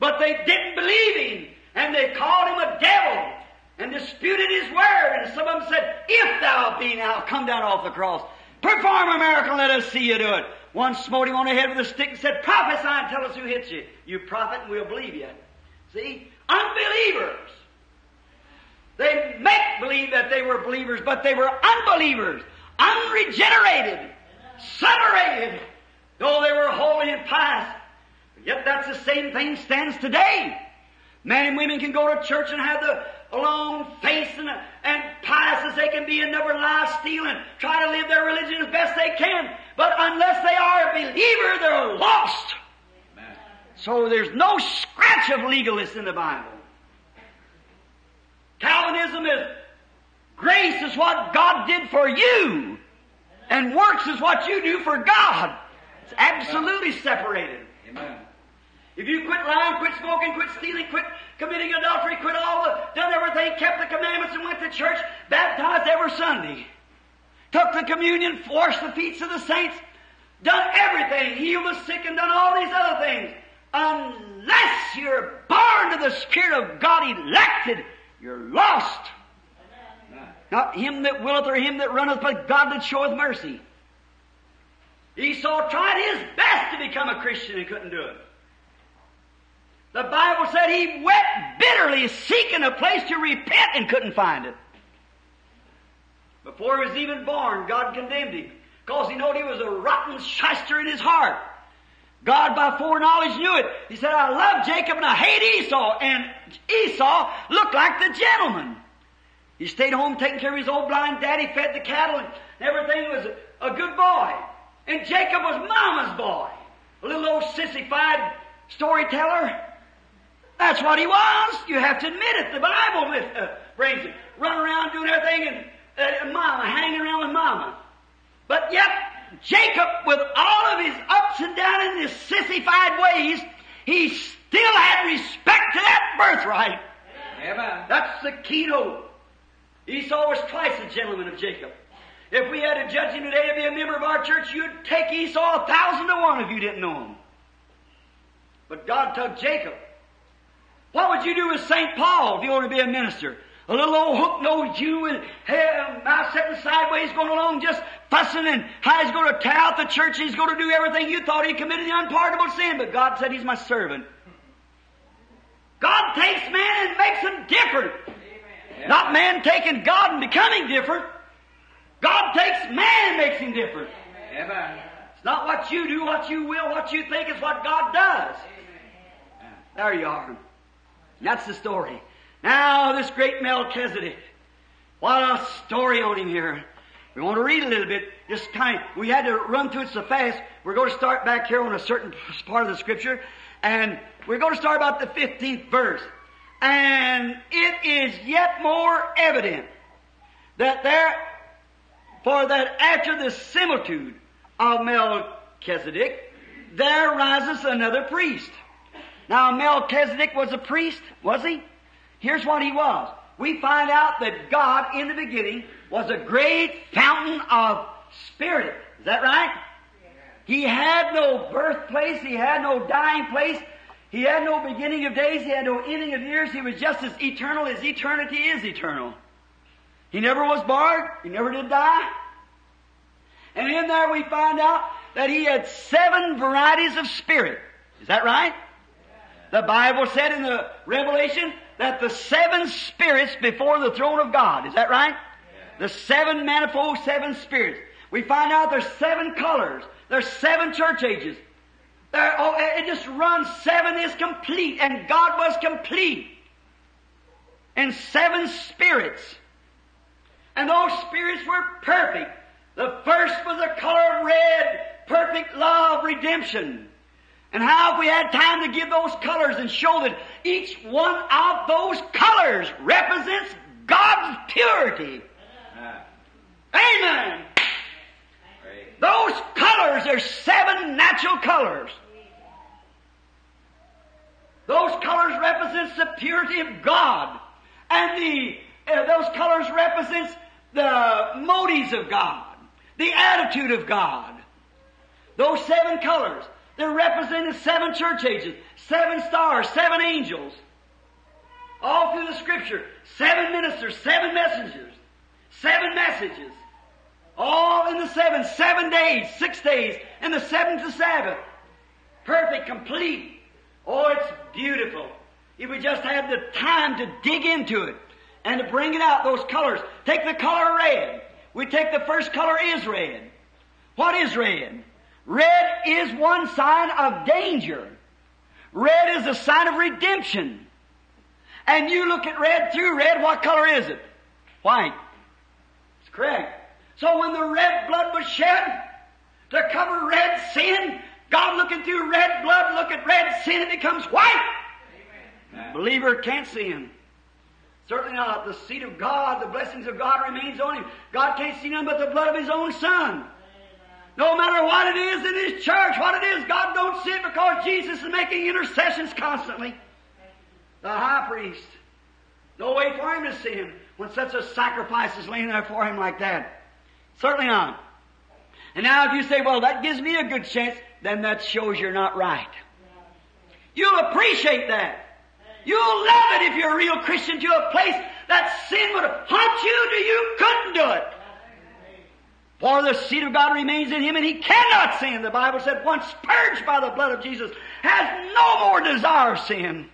But they didn't believe him, and they called him a devil, and disputed his word, and some of them said, If thou be now, come down off the cross. Perform a miracle, let us see you do it. One smote him on the head with a stick and said, Prophesy and tell us who hits you. You prophet, and we'll believe you. See? Unbelievers. They make believe that they were believers, but they were unbelievers, unregenerated, separated, though they were holy and pious. Yet that's the same thing stands today. Men and women can go to church and have the long face and, and pious as they can be and never lie, steal, and try to live their religion as best they can. But unless they are a believer, they're lost. Amen. So there's no scratch of legalists in the Bible. Calvinism is grace is what God did for you, and works is what you do for God. It's absolutely separated. Amen. If you quit lying, quit smoking, quit stealing, quit committing adultery, quit all the, done everything, kept the commandments and went to church, baptized every Sunday, took the communion, washed the feet of the saints, done everything, healed the sick and done all these other things, unless you're born to the Spirit of God elected, you're lost. Amen. Not him that willeth or him that runneth, but God that showeth mercy. Esau tried his best to become a Christian and couldn't do it. The Bible said he wept bitterly seeking a place to repent and couldn't find it. Before he was even born, God condemned him because he knew he was a rotten shyster in his heart. God by foreknowledge knew it. He said, I love Jacob and I hate Esau. And Esau looked like the gentleman. He stayed home taking care of his old blind daddy, fed the cattle, and everything was a good boy. And Jacob was mama's boy. A little old sissified storyteller. That's what he was. You have to admit it. The Bible with, uh, brings it. Run around doing everything and uh, mama, hanging around with mama. But yet, Jacob, with all of his ups and downs and his sissified ways, he still had respect to that birthright. Amen. That's the keynote. Esau was twice the gentleman of Jacob. If we had to judge him today to be a member of our church, you'd take Esau a thousand to one if you didn't know him. But God took Jacob. What would you do with St. Paul if you want to be a minister? A little old hook-nosed Jew with hair, mouth setting sideways, going along just fussing and how he's going to tear out the church he's going to do everything you thought he committed the unpardonable sin, but God said he's my servant. God takes man and makes him different. Not man taking God and becoming different. God takes man and makes him different. Amen. It's not what you do, what you will, what you think, it's what God does. There you are. That's the story. Now, this great Melchizedek. What a story on him here. We want to read a little bit. Just kind of, we had to run through it so fast. We're going to start back here on a certain part of the scripture. And we're going to start about the 15th verse. And it is yet more evident that there, for that after the similitude of Melchizedek, there rises another priest. Now Melchizedek was a priest, was he? Here's what he was. We find out that God in the beginning was a great fountain of spirit. Is that right? He had no birthplace, he had no dying place, he had no beginning of days, he had no ending of years, he was just as eternal as eternity is eternal. He never was born, he never did die. And in there we find out that he had seven varieties of spirit. Is that right? The Bible said in the Revelation that the seven spirits before the throne of God. Is that right? The seven manifold seven spirits. We find out there's seven colors. There's seven church ages. There, oh, it just runs. Seven is complete, and God was complete. And seven spirits. And those spirits were perfect. The first was the color of red, perfect love, redemption. And how if we had time to give those colors and show that each one of those colors represents God's purity. Amen. praise. Those colors are seven natural colors. Those colors represents the purity of God. And the, uh, those colors represents the motives of God. The attitude of God. Those seven colors, they're representing seven church ages, seven stars, seven angels. All through the scripture, seven ministers, seven messengers, seven messages. All in the seven, seven days, six days, and the seventh Sabbath. Perfect, complete. Oh, it's beautiful. If we just had the time to dig into it and to bring it out, those colors. Take the color red. We take the first color is red. What is red? Red is one sign of danger. Red is a sign of redemption. And you look at red through red, what color is it? White. It's correct. So when the red blood was shed to cover red sin, God looking through red blood, look at red sin, it becomes white. Believer can't sin. Certainly not. The seed of God, the blessings of God remains on him. God can't see none but the blood of his own son. No matter what it is in his church, what it is, God don't see it because Jesus is making intercessions constantly. The high priest. No way for him to sin when such a sacrifice is laying there for him like that. Certainly not. And now if you say, well, that gives me a good chance, then that shows you're not right. You'll appreciate that. You'll love it if you're a real Christian to a place that sin would haunt you till you couldn't do it. For the seed of God remains in him and he cannot sin. The Bible said, once purged by the blood of Jesus, has no more desire of sin.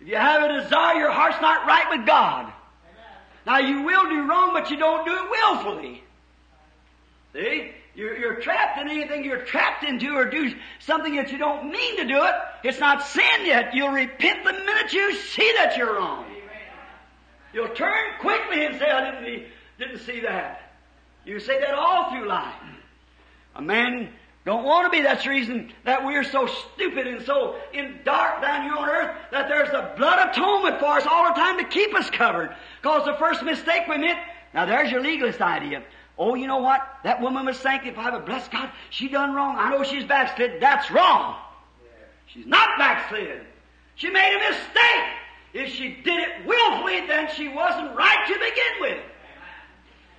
If you have a desire, your heart's not right with God. Now you will do wrong, but you don't do it willfully. See? You're, you're trapped in anything you're trapped into or do something that you don't mean to do it. It's not sin yet. You'll repent the minute you see that you're wrong. You'll turn quickly and say, I didn't, didn't see that. You say that all through life. A man don't want to be. That's the reason that we're so stupid and so in dark down here on earth that there's the blood atonement for us all the time to keep us covered. Because the first mistake we made, now there's your legalist idea. Oh, you know what? That woman was sanctified, but bless God, she done wrong. I know she's backslid. That's wrong. She's not backslid. She made a mistake. If she did it willfully, then she wasn't right to begin with.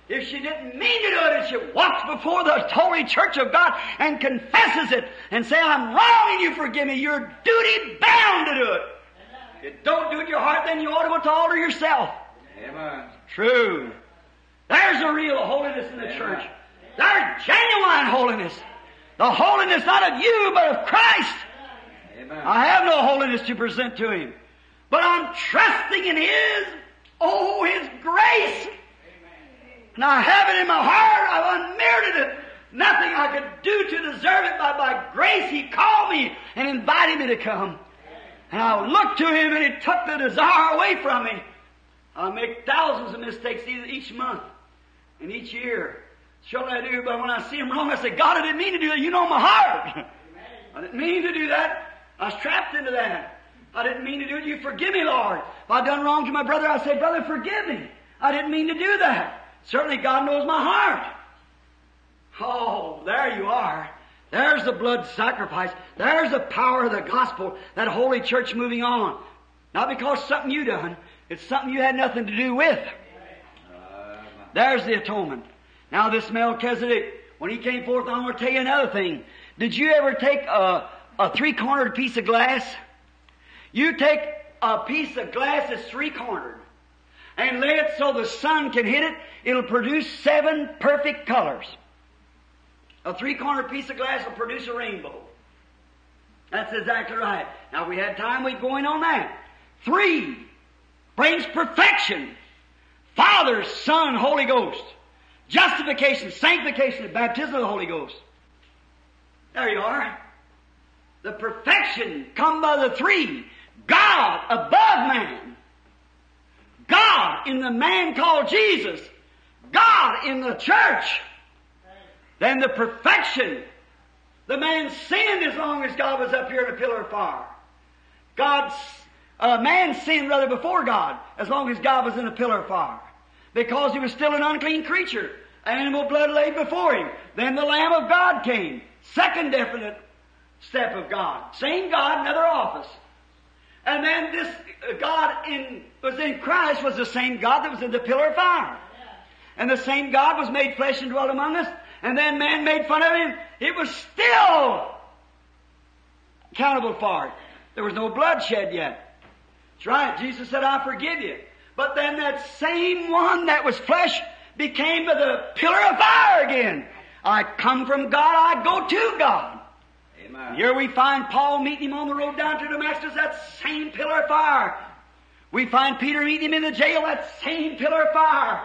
If she didn't mean to do it and she walks before the holy church of God and confesses it and say, I'm wrong and you forgive me, you're duty bound to do it. If you don't do it in your heart, then you ought to go to the altar yourself. Amen. True. There's a real holiness in the church. There's genuine holiness. The holiness not of you, but of Christ. Amen. I have no holiness to present to Him. But I'm trusting in His, oh, His grace. And I have it in my heart. I've unmerited it. Nothing I could do to deserve it, but by grace He called me and invited me to come. And I looked to Him and He took the desire away from me. I make thousands of mistakes each month and each year. Surely I do, but when I see Him wrong, I say, God, I didn't mean to do that. You know my heart. I didn't mean to do that. I was trapped into that. I didn't mean to do it. You forgive me, Lord. If I've done wrong to my brother, I say, brother, forgive me. I didn't mean to do that. Certainly God knows my heart. Oh, there you are. There's the blood sacrifice. There's the power of the gospel, that holy church moving on. Not because something you done, it's something you had nothing to do with. There's the atonement. Now this Melchizedek, when he came forth, I'm going to tell you another thing. Did you ever take a, a three-cornered piece of glass? You take a piece of glass that's three-cornered and lay it so the sun can hit it. It'll produce seven perfect colors. A three-cornered piece of glass will produce a rainbow. That's exactly right. Now, we had time, we'd go in on that. Three brings perfection. Father, Son, Holy Ghost. Justification, sanctification, and baptism of the Holy Ghost. There you are. The perfection come by the three. God above man. God in the man called Jesus. God in the church. Then the perfection. The man sinned as long as God was up here in a pillar of fire. God uh, man sinned rather before God, as long as God was in a pillar of fire. Because he was still an unclean creature. Animal blood laid before him. Then the Lamb of God came. Second definite step of God. Same God, another office. And then this God in, was in Christ was the same God that was in the pillar of fire. And the same God was made flesh and dwelt among us. And then man made fun of him. It was still accountable for it. There was no bloodshed yet. That's right. Jesus said, I forgive you. But then that same one that was flesh became the pillar of fire again. I come from God, I go to God. Amen. Here we find Paul meeting him on the road down to Damascus, that same pillar of fire. We find Peter meeting him in the jail, that same pillar of fire.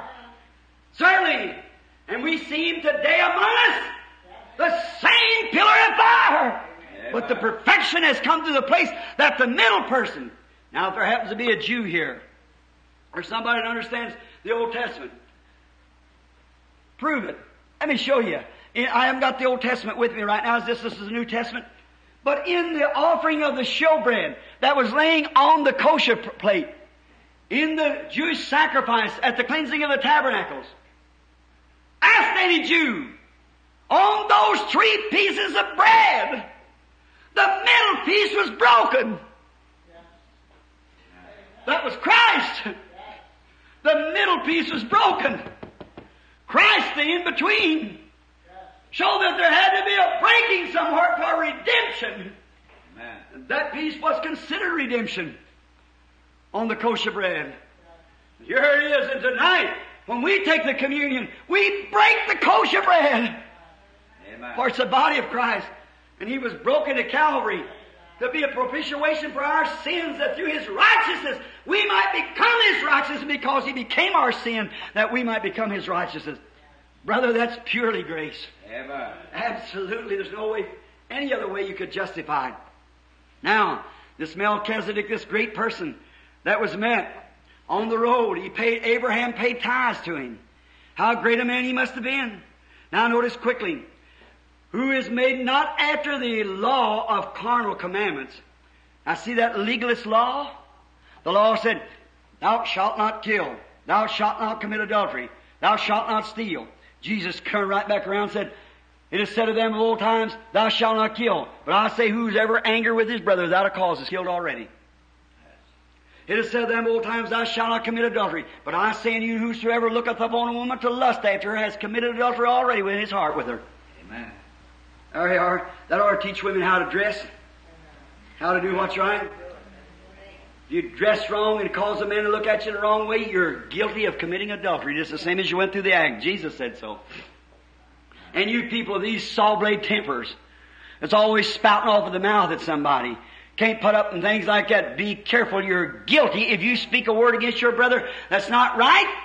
Certainly. And we see him today among us, the same pillar of fire. But the perfection has come to the place that the middle person, now if there happens to be a Jew here, or somebody that understands the Old Testament, prove it. Let me show you. I haven't got the Old Testament with me right now. Is this, this is the New Testament. But in the offering of the showbread that was laying on the kosher plate, in the Jewish sacrifice at the cleansing of the tabernacles, ask any Jew, on those three pieces of bread, the middle piece was broken. That was Christ. The middle piece was broken. Christ, the in between, showed that there had to be a breaking somewhere for redemption. Amen. That piece was considered redemption on the kosher bread. Here it is, and tonight, when we take the communion, we break the kosher bread. Amen. For it's the body of Christ. And He was broken at Calvary to be a propitiation for our sins that through His righteousness we might become His righteousness because He became our sin that we might become His righteousness. Brother, that's purely grace. Amen. Absolutely. There's no way, any other way you could justify it. Now, this Melchizedek, this great person that was met on the road, he paid, Abraham paid tithes to him. How great a man he must have been. Now notice quickly, who is made not after the law of carnal commandments. Now see that legalist law? The law said, thou shalt not kill, thou shalt not commit adultery, thou shalt not steal. Jesus turned right back around and said, It is said of them of old times, Thou shalt not kill. But I say, who's ever angry with his brother without a cause is killed already. It is said of them of old times, Thou shalt not commit adultery. But I say unto you, whosoever looketh upon a woman to lust after her has committed adultery already within his heart with her. Amen. There you are. That ought to teach women how to dress, how to do what's right. If you dress wrong and cause a man to look at you the wrong way, you're guilty of committing adultery, just the same as you went through the act. Jesus said so. And you people these saw blade tempers, that's always spouting off of the mouth at somebody, can't put up and things like that. Be careful, you're guilty if you speak a word against your brother that's not right,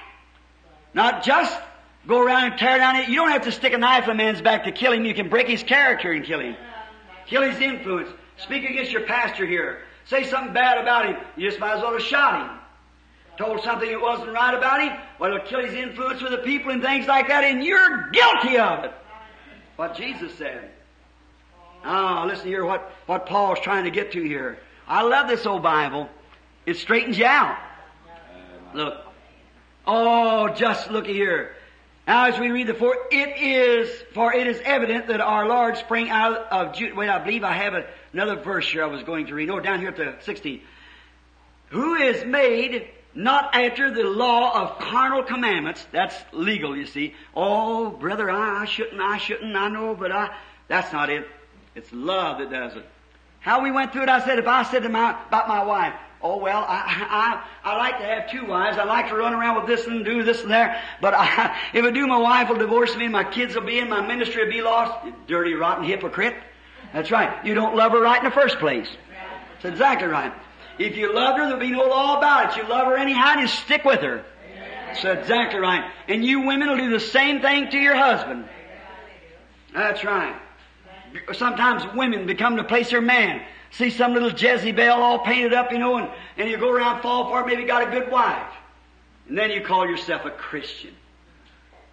not just. Go around and tear down it. You don't have to stick a knife in a man's back to kill him. You can break his character and kill him. Kill his influence. Speak against your pastor here. Say something bad about him. You just might as well have shot him. Told something that wasn't right about him. Well, it'll kill his influence with the people and things like that, and you're guilty of it. What Jesus said. Ah, listen here what, what Paul's trying to get to here. I love this old Bible. It straightens you out. Look. Oh, just look here. Now, as we read the four, it is, for it is evident that our Lord sprang out of Judah. Wait, I believe I have another verse here I was going to read. No, down here at the 16. Who is made not after the law of carnal commandments. That's legal, you see. Oh, brother, I, I shouldn't, I shouldn't, I know, but I, that's not it. It's love that does it. How we went through it, I said, if I said to my, about my wife, Oh well, I, I I like to have two wives. I like to run around with this and do this and there. But I, if I do, my wife will divorce me, my kids will be in, my ministry will be lost. You dirty, rotten hypocrite. That's right. You don't love her right in the first place. That's exactly right. If you loved her, there'll be no law about it. You love her anyhow, you stick with her. That's exactly right. And you women will do the same thing to your husband. That's right. Sometimes women become the place their man see some little Jezebel all painted up, you know, and, and you go around fall for it, maybe got a good wife. And then you call yourself a Christian.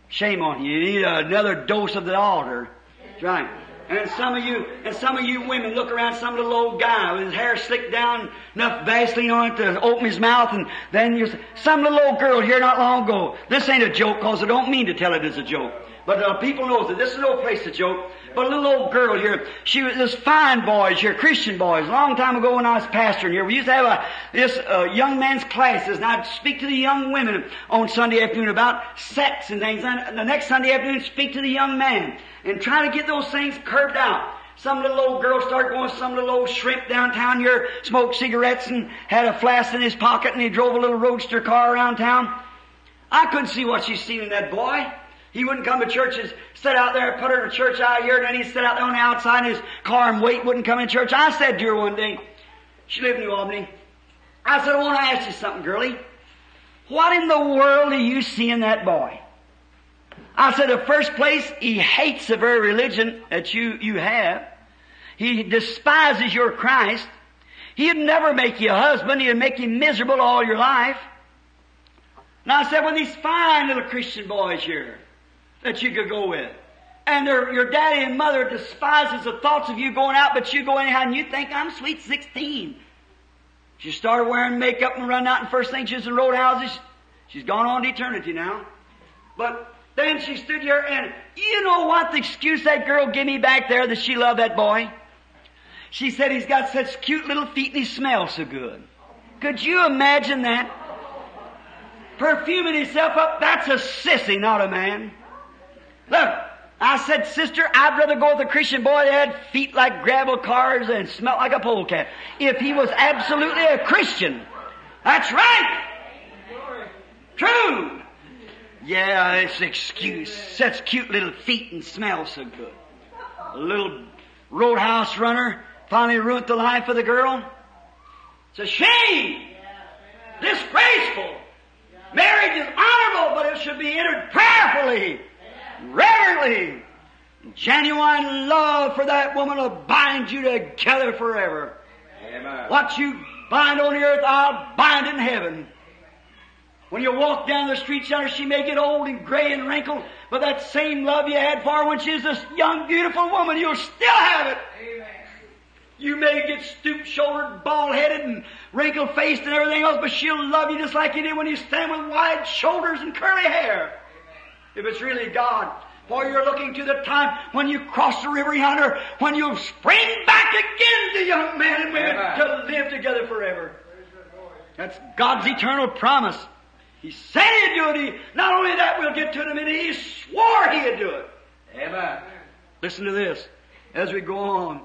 Shame on you. You need another dose of the altar. That's right. And some of you, and some of you women look around some little old guy with his hair slicked down, enough Vaseline on it to open his mouth, and then you some little old girl here not long ago. This ain't a joke, cause I don't mean to tell it as a joke. But uh, people knows that this is no place to joke. But a little old girl here, she was this fine boys here, Christian boys. A long time ago when I was pastoring here, we used to have a this uh, young man's classes, and I'd speak to the young women on Sunday afternoon about sex and things. And the next Sunday afternoon, speak to the young man and try to get those things curbed out. Some little old girl started going, some little old shrimp downtown here, smoked cigarettes and had a flask in his pocket, and he drove a little roadster car around town. I couldn't see what she's seen in that boy. He wouldn't come to church and sit out there, put her in a church out here, and then he'd sit out there on the outside in his car and wait, wouldn't come in church. I said to her one day, she lived in New Albany, I said, I want to ask you something, girlie. What in the world do you see in that boy? I said, the first place, he hates the very religion that you, you have. He despises your Christ. He'd never make you a husband. He'd make you miserable all your life. And I said, well, these fine little Christian boys here that you could go with. And your daddy and mother despises the thoughts of you going out, but you go anyhow and you think, I'm sweet 16. She started wearing makeup and running out and first thing she's in roadhouses. She's gone on to eternity now. But then she stood here and you know what the excuse that girl gave me back there that she loved that boy? She said he's got such cute little feet and he smells so good. Could you imagine that? Perfuming himself up, that's a sissy, not a man. Look, I said, sister, I'd rather go with a Christian boy that had feet like gravel cars and smelled like a polecat. If he was absolutely a Christian. That's right. True. Yeah, it's excuse. Such cute little feet and smell so good. A little roadhouse runner finally ruined the life of the girl. It's a shame. Disgraceful. Marriage is honorable, but it should be entered prayerfully reverently. Genuine love for that woman will bind you together forever. Amen. What you bind on the earth, I'll bind in heaven. When you walk down the street center, she may get old and gray and wrinkled, but that same love you had for her when she was this young, beautiful woman, you'll still have it. You may get stoop shouldered, bald headed, and wrinkled faced and everything else, but she'll love you just like you did when you stand with wide shoulders and curly hair if it's really God. For you're looking to the time when you cross the river yonder, when you'll spring back again to young men and women Amen. to live together forever. That's God's eternal promise. He said He'd do it. He, not only that, we'll get to it in a minute. He swore He'd do it. Amen. Listen to this as we go on.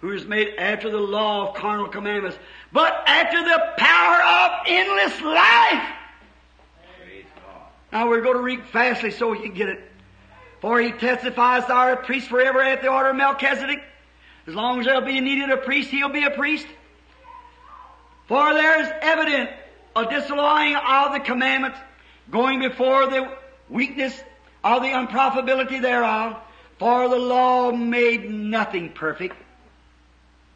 Who is made after the law of carnal commandments, but after the power of endless life. Now we're going to read fastly so we can get it. For he testifies to our priest forever at the order of Melchizedek. As long as there'll be needed a priest, he'll be a priest. For there is evident a disallowing of the commandments, going before the weakness of the unprofitability thereof. For the law made nothing perfect.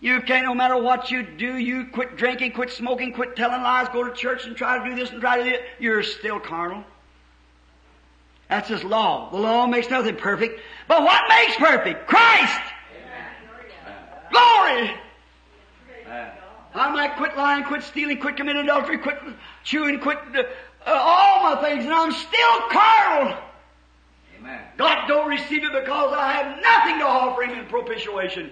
You can't, no matter what you do, you quit drinking, quit smoking, quit telling lies, go to church and try to do this and try to do that, you're still carnal. That's His law. The law makes nothing perfect. But what makes perfect? Christ! Glory! Amen. I might quit lying, quit stealing, quit committing adultery, quit chewing, quit uh, uh, all my things, and I'm still carnal. Amen. God don't receive it because I have nothing to offer Him in propitiation.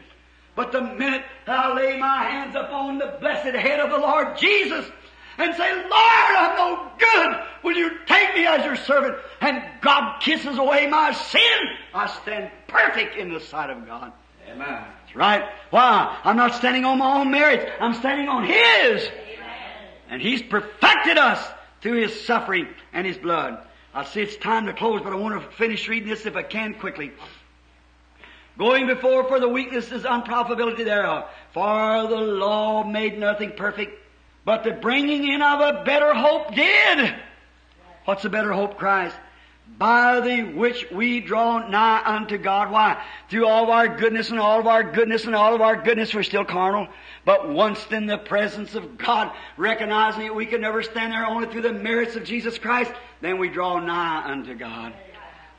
But the minute I lay my hands upon the blessed head of the Lord Jesus and say, Lord, I'm no good. Will you take me as your servant? And God kisses away my sin. I stand perfect in the sight of God. Amen. That's right. Why? I'm not standing on my own merits. I'm standing on His. And He's perfected us through His suffering and His blood. I see it's time to close, but I want to finish reading this if I can quickly. Going before for the weaknesses, unprofitability thereof. For the law made nothing perfect, but the bringing in of a better hope did. What's the better hope, Christ? By the which we draw nigh unto God. Why? Through all of our goodness and all of our goodness and all of our goodness, we're still carnal. But once in the presence of God, recognizing that we can never stand there only through the merits of Jesus Christ, then we draw nigh unto God.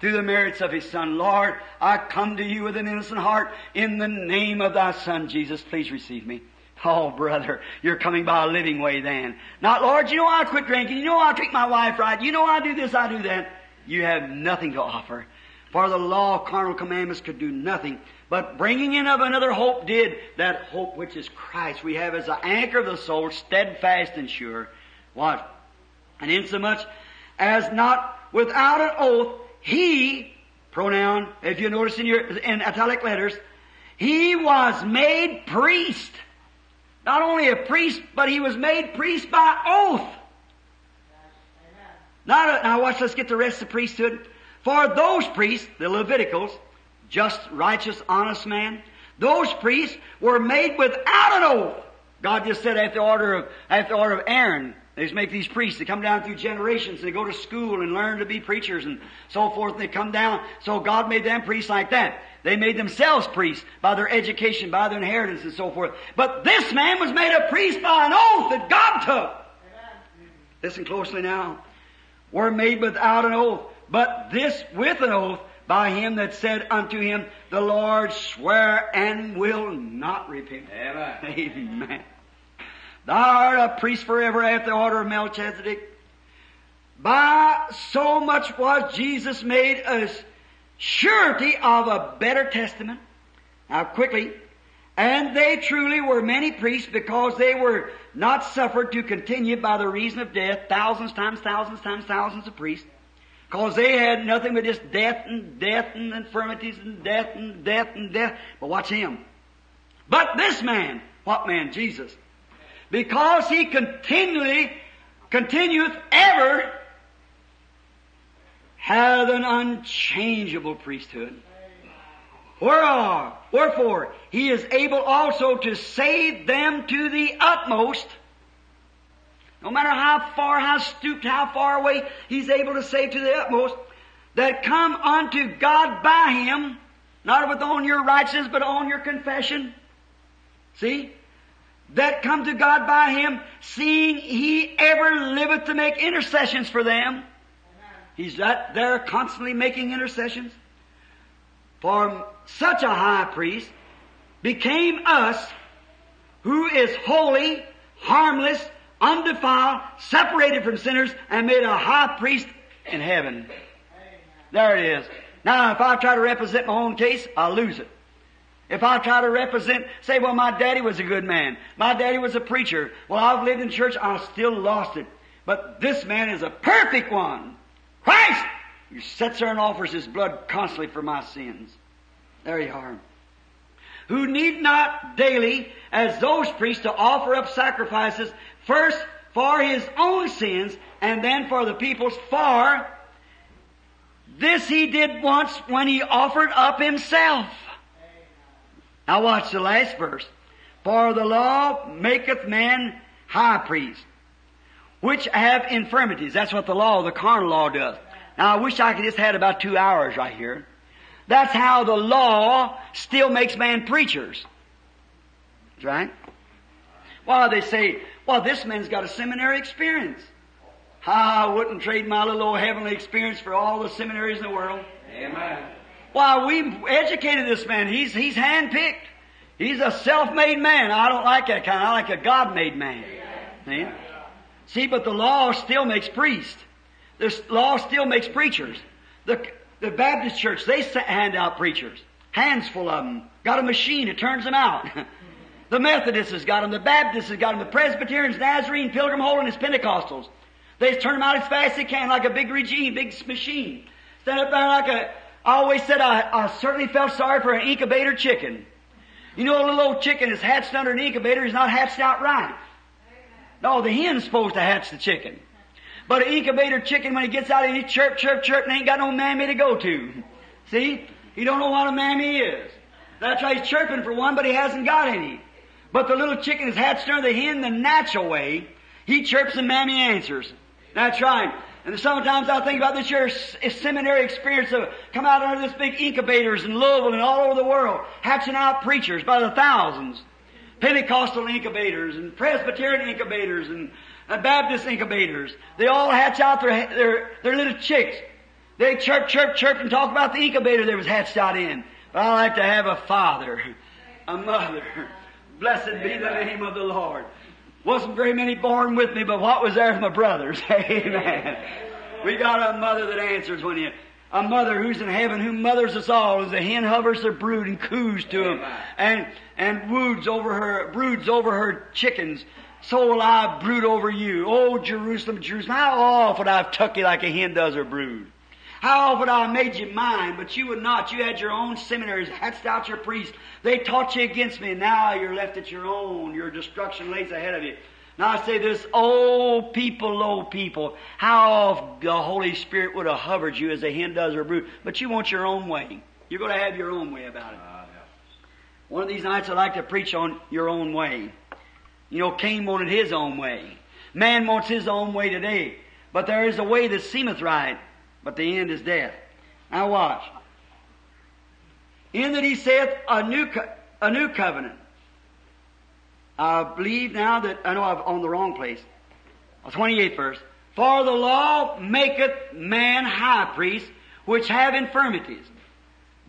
through the merits of His Son. Lord, I come to you with an innocent heart in the name of Thy Son, Jesus. Please receive me. Oh, brother, you're coming by a living way then. Not, Lord, you know I quit drinking. You know I treat my wife right. You know I do this, I do that. You have nothing to offer. For the law carnal commandments could do nothing. But bringing in of another hope did. That hope which is Christ we have as the anchor of the soul, steadfast and sure. What? And insomuch as not without an oath, he, pronoun, if you notice in your, in italic letters, he was made priest. Not only a priest, but he was made priest by oath. Not a, now watch, let's get the rest of the priesthood. For those priests, the Leviticals, just, righteous, honest man, those priests were made without an oath. God just said after the order of, after the order of Aaron, they just make these priests. They come down through generations. And they go to school and learn to be preachers and so forth. And they come down. So God made them priests like that. They made themselves priests by their education, by their inheritance and so forth. But this man was made a priest by an oath that God took. Listen closely now. Were made without an oath, but this with an oath by him that said unto him, The Lord swear and will not repent. Amen. Amen. Thou art a priest forever after the order of Melchizedek. By so much was Jesus made a surety of a better testament. Now quickly, and they truly were many priests because they were not suffered to continue by the reason of death, thousands times thousands times thousands of priests. Because they had nothing but just death and death and infirmities and death and death and death. But watch him. But this man, what man? Jesus. Because he continually, continueth ever, hath an unchangeable priesthood. Whereof, wherefore, he is able also to save them to the utmost. No matter how far, how stooped, how far away, he's able to save to the utmost. That come unto God by him, not with on your righteousness, but on your confession. See? That come to God by him, seeing he ever liveth to make intercessions for them. He's that there constantly making intercessions. For such a high priest became us who is holy, harmless, undefiled, separated from sinners, and made a high priest in heaven. There it is. Now, if I try to represent my own case, I'll lose it. If I try to represent, say, well, my daddy was a good man. My daddy was a preacher. Well, I've lived in church, I still lost it. But this man is a perfect one. Christ! He sits there and offers his blood constantly for my sins. There you are. Who need not daily, as those priests, to offer up sacrifices, first for his own sins, and then for the people's, for this he did once when he offered up himself. Now watch the last verse. For the law maketh man high priest, which have infirmities. That's what the law, the carnal law does. Now I wish I could just had about two hours right here. That's how the law still makes man preachers. Right? Why they say, well, this man's got a seminary experience. I wouldn't trade my little old heavenly experience for all the seminaries in the world. Amen. Why, we educated this man. He's, he's handpicked. He's a self-made man. I don't like that kind. I like a God-made man. See? See, but the law still makes priests. The law still makes preachers. The, the Baptist church, they hand out preachers. Hands full of them. Got a machine that turns them out. the Methodists has got them. The Baptists has got them. The Presbyterians, Nazarene, Pilgrim Holiness, Pentecostals. They turn them out as fast as they can, like a big regime, big machine. Stand up there like a, I always said I, I certainly felt sorry for an incubator chicken. You know, a little old chicken is hatched under an incubator, he's not hatched out right. No, the hen's supposed to hatch the chicken. But an incubator chicken, when he gets out, he chirp, chirp, chirp, and ain't got no mammy to go to. See? He don't know what a mammy is. That's why he's chirping for one, but he hasn't got any. But the little chicken is hatched under the hen the natural way. He chirps and mammy answers. That's right. And sometimes I think about this year seminary experience of come out under this big incubators in Louisville and all over the world, hatching out preachers by the thousands. Pentecostal incubators and Presbyterian incubators and Baptist incubators. They all hatch out their, their, their little chicks. They chirp, chirp, chirp and talk about the incubator they was hatched out in. But I like to have a father, a mother. Blessed be the name of the Lord. Wasn't very many born with me, but what was there of my brothers? Amen. We got a mother that answers when you, a mother who's in heaven, who mothers us all, as the hen hovers her brood and coos to them, and and broods over her, broods over her chickens. So will I brood over you. Oh, Jerusalem, Jerusalem, how often I've tucked you like a hen does her brood. How would I have made you mine, but you would not. You had your own seminaries, hatched out your priests. They taught you against me, now you're left at your own. Your destruction lays ahead of you. Now I say this, oh people, oh people, how the Holy Spirit would have hovered you as a hen does her brood, but you want your own way. You're going to have your own way about it. Ah, One of these nights I'd like to preach on your own way. You know, Cain wanted his own way. Man wants his own way today. But there is a way that seemeth right, but the end is death. Now watch. In that he saith a new, co- a new covenant. I believe now that, I know I'm on the wrong place. 28th verse. For the law maketh man high priest, which have infirmities.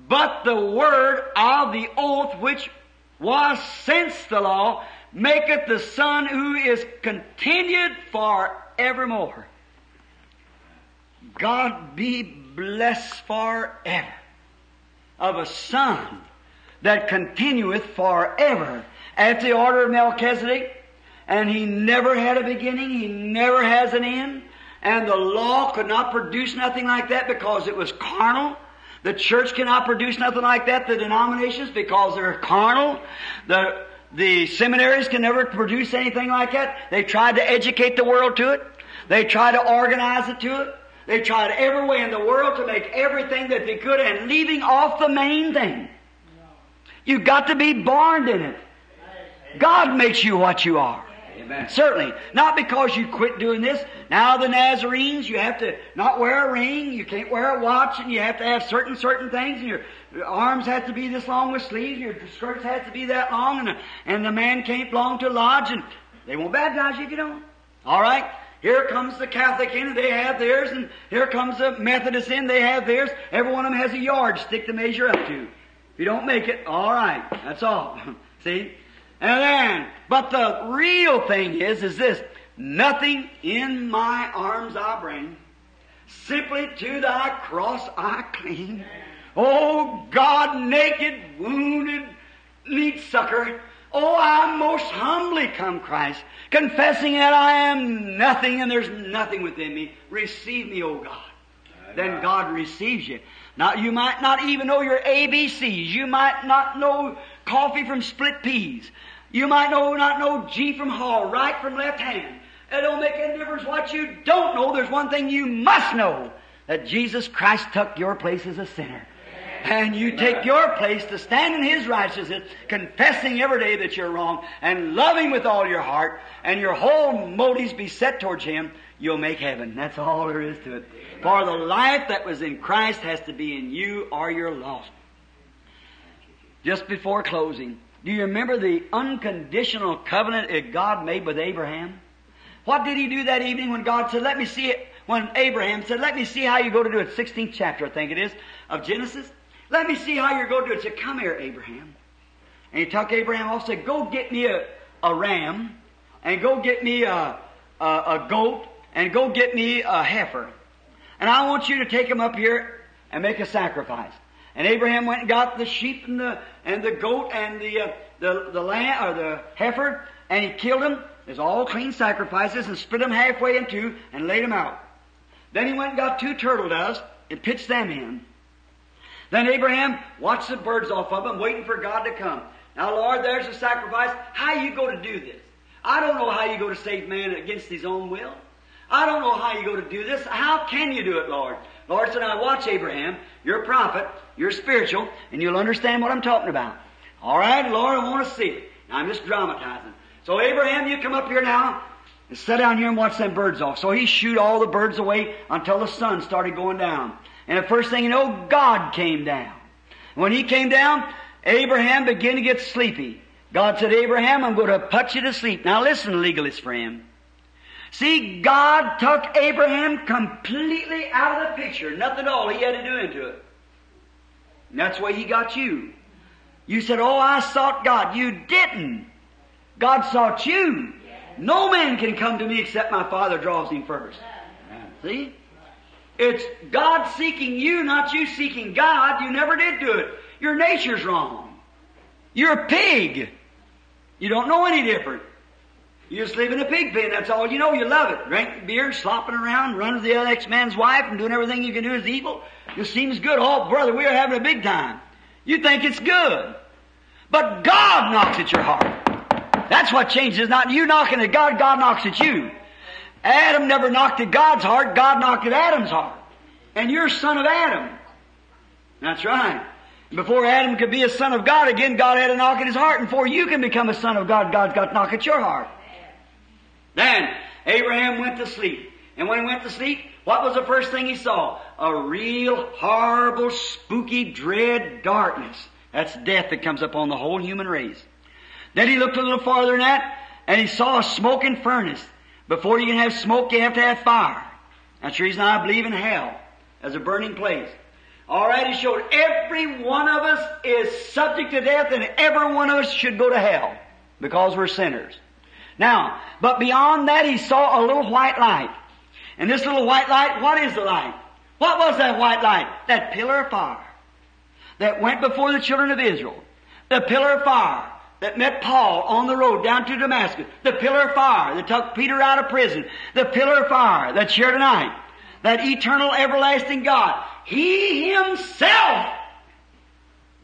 But the word of the oath which was since the law maketh the Son who is continued for evermore. God be blessed forever of a Son that continueth forever at the order of Melchizedek, and he never had a beginning, he never has an end, and the law could not produce nothing like that because it was carnal. The church cannot produce nothing like that, the denominations, because they're carnal. The, the seminaries can never produce anything like that. They tried to educate the world to it. They tried to organize it to it. They tried every way in the world to make everything that they could and leaving off the main thing. You've got to be born in it. God makes you what you are. Amen. Certainly. Not because you quit doing this. Now the Nazarenes, you have to not wear a ring, you can't wear a watch, and you have to have certain, certain things, and your, your arms have to be this long with sleeves, your skirts have to be that long, and the, and the man can't belong to a lodge, and they won't baptize you if you don't. Alright? Here comes the Catholic in, they have theirs, and here comes the Methodist in, they have theirs. Every one of them has a yardstick to measure up to. If you don't make it, alright. That's all. See? And then, but the real thing is, is this, nothing in my arms I bring, simply to thy cross I cling. Oh God, naked, wounded, need succor. Oh, I most humbly come, Christ, confessing that I am nothing and there's nothing within me. Receive me, oh God. Then God receives you. Now, you might not even know your ABCs. You might not know coffee from split peas. You might know, not know G from Hall, right from left hand. It don't make any difference what you don't know. There's one thing you must know. That Jesus Christ took your place as a sinner. And you take your place to stand in His righteousness, confessing every day that you're wrong, and loving with all your heart, and your whole motives be set towards Him, you'll make heaven. That's all there is to it. For the life that was in Christ has to be in you or you're lost. Just before closing, do you remember the unconditional covenant that God made with Abraham? What did he do that evening when God said, let me see it, when Abraham said, let me see how you go to do it, 16th chapter I think it is, of Genesis. Let me see how you're going to do it. He said, come here, Abraham. And he took Abraham off said, go get me a, a ram, and go get me a, a, a goat, and go get me a heifer. And I want you to take them up here and make a sacrifice. And Abraham went and got the sheep and the and the goat and the uh, the the lamb or the heifer, and he killed them. There's all clean sacrifices, and split them halfway in two and laid them out. Then he went and got two turtle doves and pitched them in. Then Abraham watched the birds off of him, waiting for God to come. Now, Lord, there's a sacrifice. How you go to do this? I don't know how you go to save man against his own will. I don't know how you go to do this. How can you do it, Lord? Lord said, now watch Abraham. You're a prophet. You're spiritual. And you'll understand what I'm talking about. All right, Lord, I want to see it. Now, I'm just dramatizing. So Abraham, you come up here now and sit down here and watch them birds off. So he shoot all the birds away until the sun started going down. And the first thing you know, God came down. When he came down, Abraham began to get sleepy. God said, Abraham, I'm going to put you to sleep. Now listen, legalist friend. See, God took Abraham completely out of the picture. Nothing at all he had to do into it. And that's why he got you. You said, Oh, I sought God. You didn't. God sought you. No man can come to me except my Father draws him first. See? It's God seeking you, not you seeking God. You never did do it. Your nature's wrong. You're a pig. You don't know any different. You just live in a pig pen. That's all you know. You love it. Drinking beer, slopping around, running with the next man's wife, and doing everything you can do is evil. It seems good. Oh, brother, we are having a big time. You think it's good. But God knocks at your heart. That's what changes. Not you knocking at God, God knocks at you. Adam never knocked at God's heart, God knocked at Adam's heart. And you're son of Adam. That's right. Before Adam could be a son of God again, God had to knock at his heart. And before you can become a son of God, God's got to knock at your heart. Then Abraham went to sleep. And when he went to sleep, what was the first thing he saw? A real horrible, spooky, dread darkness. That's death that comes upon the whole human race. Then he looked a little farther than that, and he saw a smoking furnace. Before you can have smoke, you have to have fire. That's the reason I believe in hell as a burning place. He showed every one of us is subject to death, and every one of us should go to hell because we're sinners. Now, but beyond that, he saw a little white light. And this little white light, what is the light? What was that white light? That pillar of fire that went before the children of Israel. The pillar of fire that met Paul on the road down to Damascus. The pillar of fire that took Peter out of prison. The pillar of fire that's here tonight. That eternal, everlasting God. He Himself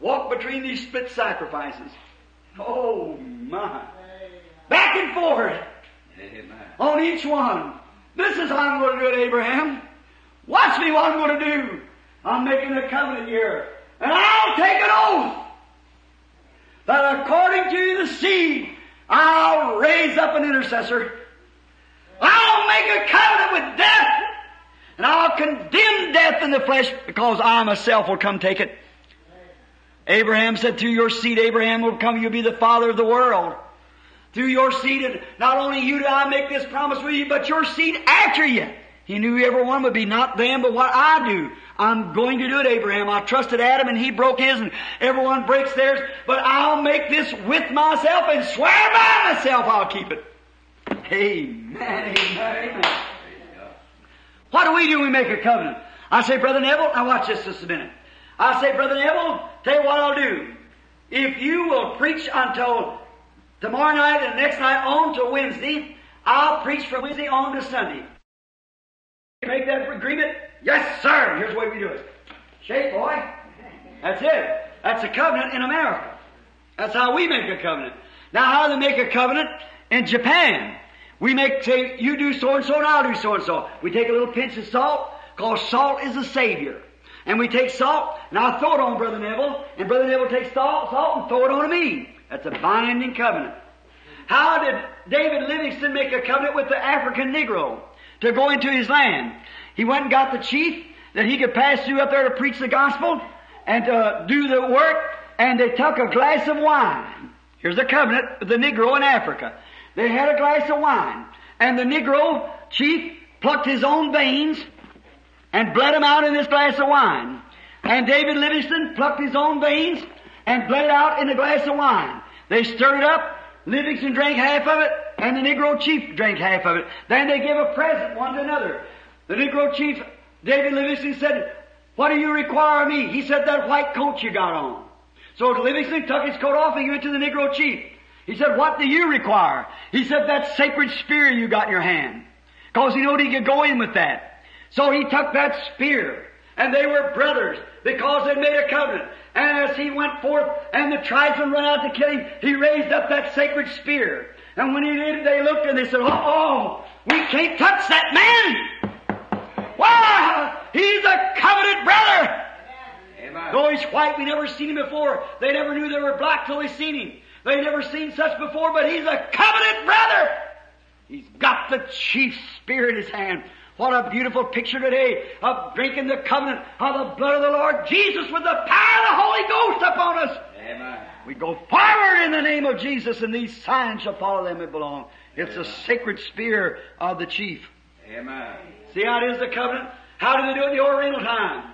walked between these split sacrifices. Oh my. Back and forth Amen. on each one. This is how I'm going to do it, Abraham. Watch me what I'm going to do. I'm making a covenant here. And I'll take an oath that according to the seed, I'll raise up an intercessor. I'll make a covenant with death. And I'll condemn death in the flesh because I myself will come take it. Abraham said, through your seed, Abraham will come, you'll be the father of the world. Through your seed, not only you do I make this promise with you, but your seed after you. He knew every one would be not them, but what I do. I'm going to do it, Abraham. I trusted Adam and he broke his and everyone breaks theirs, but I'll make this with myself and swear by myself I'll keep it. Amen, amen, amen. What do we do we make a covenant? I say, Brother Neville, now watch this just a minute. I say, Brother Neville, tell you what I'll do. If you will preach until tomorrow night and next night on to Wednesday, I'll preach from Wednesday on to Sunday. Make that agreement? Yes, sir. Here's the way we do it. Shake, boy. That's it. That's a covenant in America. That's how we make a covenant. Now, how do they make a covenant in Japan? We make, say, you do so and so and I'll do so and so. We take a little pinch of salt, because salt is a savior. And we take salt, and I'll throw it on Brother Neville, and Brother Neville takes salt, salt and throw it on me. That's a binding covenant. How did David Livingstone make a covenant with the African Negro to go into his land? He went and got the chief that he could pass through up there to preach the gospel and to uh, do the work, and they took a glass of wine. Here's the covenant with the Negro in Africa. They had a glass of wine, and the Negro chief plucked his own veins and bled them out in this glass of wine. And David Livingstone plucked his own veins and bled it out in the glass of wine. They stirred it up. Livingstone drank half of it, and the Negro chief drank half of it. Then they gave a present one to another. The Negro chief, David Livingstone, said, What do you require of me? He said, That white coat you got on. So Livingstone took his coat off and gave it to the Negro chief. He said, What do you require? He said, That sacred spear you got in your hand. Because he knew he could go in with that. So he took that spear, and they were brothers because they made a covenant. And as he went forth and the tribesmen ran out to kill him, he raised up that sacred spear. And when he did, they looked and they said, Oh, oh we can't touch that man. Wow, he's a covenant brother. Amen. Though he's white, we never seen him before. They never knew they were black till they seen him. They never seen such before, but he's a covenant brother. He's got the chief spear in his hand. What a beautiful picture today of drinking the covenant of the blood of the Lord Jesus with the power of the Holy Ghost upon us. Amen. We go forward in the name of Jesus, and these signs shall follow them that belong. It's the sacred spear of the chief. Amen. See how it is the covenant? How did they do it in the Oriental time?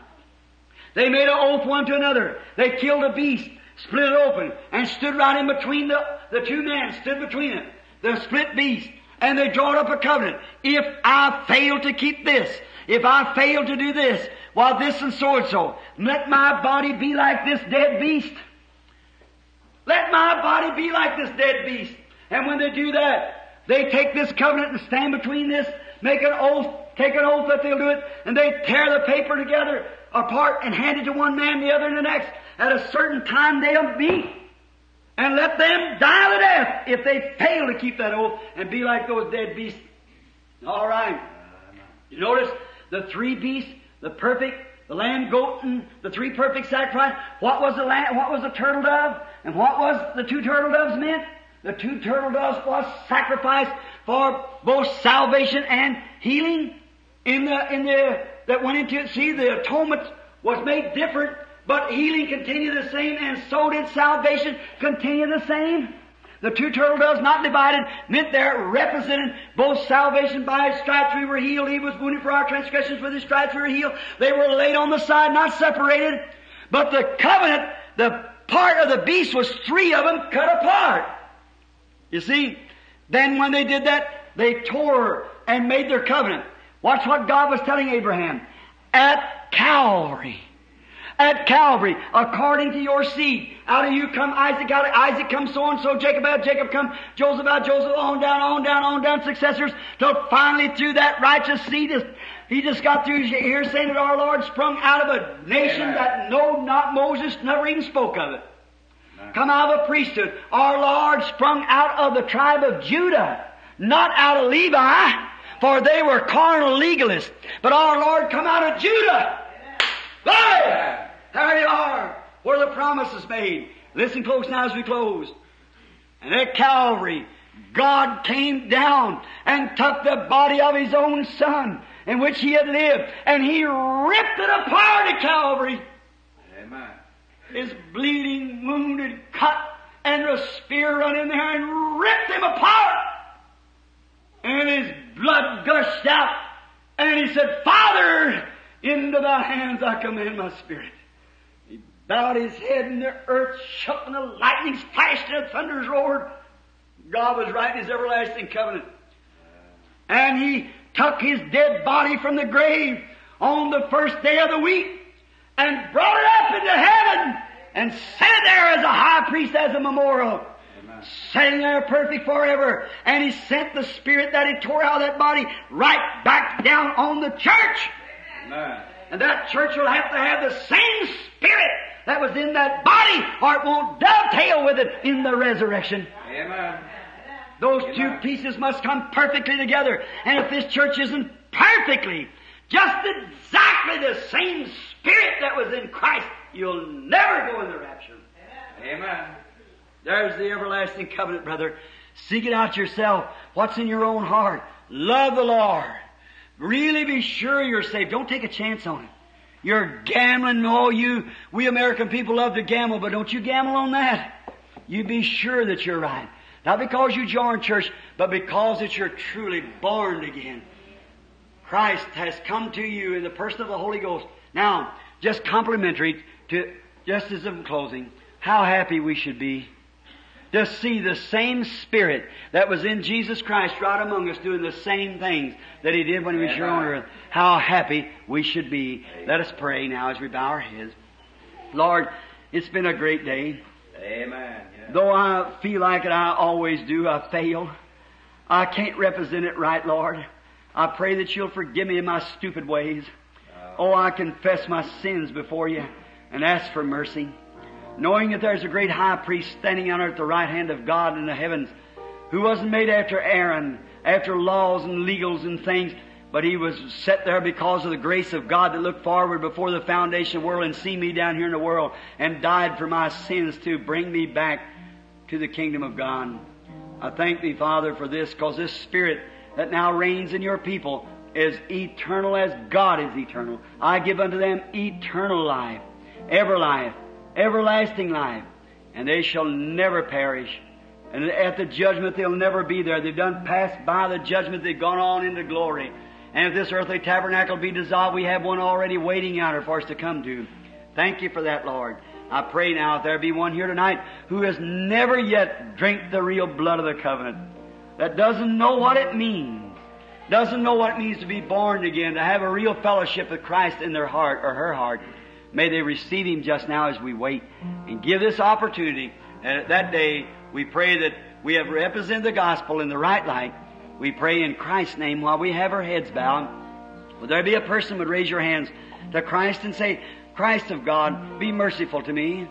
They made an oath one to another. They killed a beast, split it open, and stood right in between the, the two men, stood between it, the split beast, and they drawed up a covenant. If I fail to keep this, if I fail to do this, while this and so and so, let my body be like this dead beast. Let my body be like this dead beast. And when they do that, they take this covenant and stand between this, make an oath, take an oath that they'll do it, and they tear the paper together, apart, and hand it to one man, the other, and the next. At a certain time they'll meet. And let them die to death if they fail to keep that oath and be like those dead beasts. All right. You notice the three beasts, the perfect, the lamb, goat, and the three perfect sacrifice. What was the lamb, what was the turtle dove? And what was the two turtle doves meant? The two turtle doves was sacrificed for both salvation and healing. In the, in the, that went into it, see, the atonement was made different, but healing continued the same, and so did salvation continue the same. The two turtle doves, not divided, meant they're represented both salvation by his stripes we were healed. He was wounded for our transgressions, with his stripes we were healed. They were laid on the side, not separated. But the covenant, the part of the beast was three of them cut apart. You see, then when they did that, they tore and made their covenant. Watch what God was telling Abraham. At Calvary. At Calvary, according to your seed. Out of you come Isaac, out of Isaac come so and so, Jacob out, Jacob come Joseph out, Joseph on down, on down, on down, successors, till finally through that righteous seed, he just got through here saying that our Lord sprung out of a nation that no, not Moses never even spoke of it. Come out of a priesthood. Our Lord sprung out of the tribe of Judah, not out of Levi, for they were carnal legalists. But our Lord come out of Judah. Glory! There you are, where the promise is made. Listen close now as we close. And at Calvary, God came down and took the body of His own Son, in which He had lived, and He ripped it apart at Calvary. His bleeding, wounded, cut, and the spear run in there and ripped him apart. And his blood gushed out. And he said, Father, into thy hands I commend my spirit. He bowed his head and the earth shook and the lightnings flashed and the thunders roared. God was writing his everlasting covenant. And he took his dead body from the grave on the first day of the week and brought it up into heaven and set it there as a high priest as a memorial. Amen. Sitting there perfect forever. And he sent the spirit that he tore out of that body right back down on the church. Amen. And that church will have to have the same spirit that was in that body or it won't dovetail with it in the resurrection. Amen. Those two pieces must come perfectly together. And if this church isn't perfectly, just exactly the same spirit that was in Christ, you'll never go in the rapture. Amen. There's the everlasting covenant, brother. Seek it out yourself. What's in your own heart? Love the Lord. Really be sure you're saved. Don't take a chance on it. You're gambling. Oh, you, we American people love to gamble, but don't you gamble on that. You be sure that you're right. Not because you joined church, but because that you're truly born again. Christ has come to you in the person of the Holy Ghost. Now, just complimentary to, just as I'm closing, how happy we should be to see the same Spirit that was in Jesus Christ right among us doing the same things that He did when He was here on earth. How happy we should be. Let us pray now as we bow our heads. Lord, it's been a great day. Amen. Yeah. Though I feel like it, I always do, I fail. I can't represent it right, Lord. I pray that you'll forgive me in my stupid ways. Oh, I confess my sins before you and ask for mercy. Knowing that there's a great high priest standing out at the right hand of God in the heavens who wasn't made after Aaron, after laws and legals and things, but he was set there because of the grace of God that looked forward before the foundation of the world and see me down here in the world and died for my sins to bring me back to the kingdom of God. I thank thee, Father, for this, because this Spirit that now reigns in your people is eternal as God is eternal. I give unto them eternal life, ever life, everlasting life. and they shall never perish. And at the judgment they'll never be there. They've done passed by the judgment, they've gone on into glory. And if this earthly tabernacle be dissolved, we have one already waiting out for us to come to. Thank you for that, Lord. I pray now if there be one here tonight who has never yet drank the real blood of the covenant, that doesn't know what it means, doesn't know what it means to be born again, to have a real fellowship with Christ in their heart or her heart. May they receive Him just now as we wait and give this opportunity. And at that day, we pray that we have represented the gospel in the right light. We pray in Christ's name while we have our heads bowed. Would there be a person would raise your hands to Christ and say, Christ of God, be merciful to me.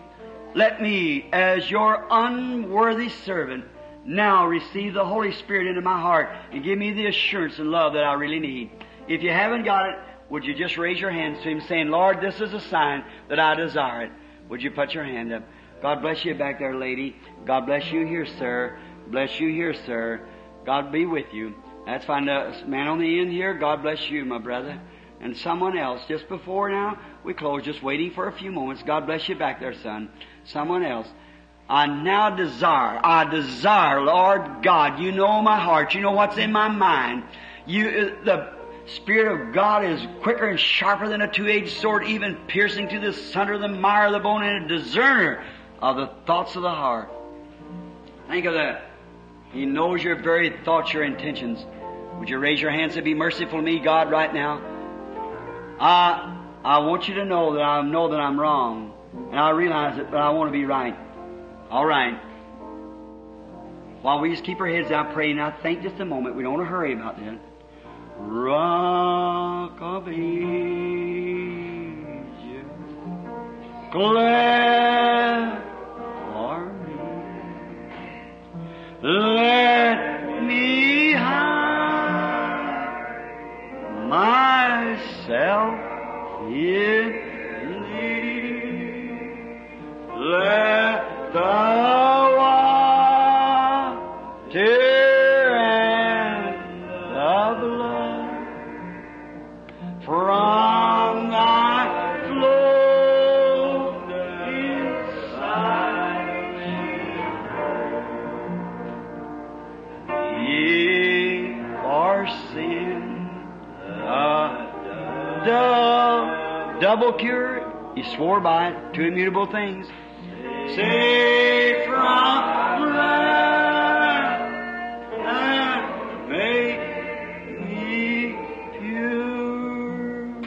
Let me, as your unworthy servant, now receive the Holy Spirit into my heart and give me the assurance and love that I really need. If you haven't got it, would you just raise your hands to Him saying, Lord, this is a sign that I desire it. Would you put your hand up? God bless you back there, lady. God bless you here, sir. Bless you here, sir. God be with you. That's fine. The man on the end here, God bless you, my brother. And someone else, just before now, we close, just waiting for a few moments. God bless you back there, son. Someone else. I now desire, I desire, Lord God, you know my heart, you know what's in my mind. You, uh, the Spirit of God is quicker and sharper than a two-edged sword, even piercing to the center of the mire of the bone and a discerner of the thoughts of the heart. Think of that. He knows your very thoughts, your intentions. Would you raise your hands and be merciful to me, God, right now? I, I want you to know that I know that I'm wrong. And I realize it, but I want to be right. All right. While we just keep our heads down praying, I think just a moment. We don't want to hurry about that. Rock of Ages, glad for me. Let me hide myself in thee. Let uh, double cure he swore by it two immutable things Save from wrath and make me pure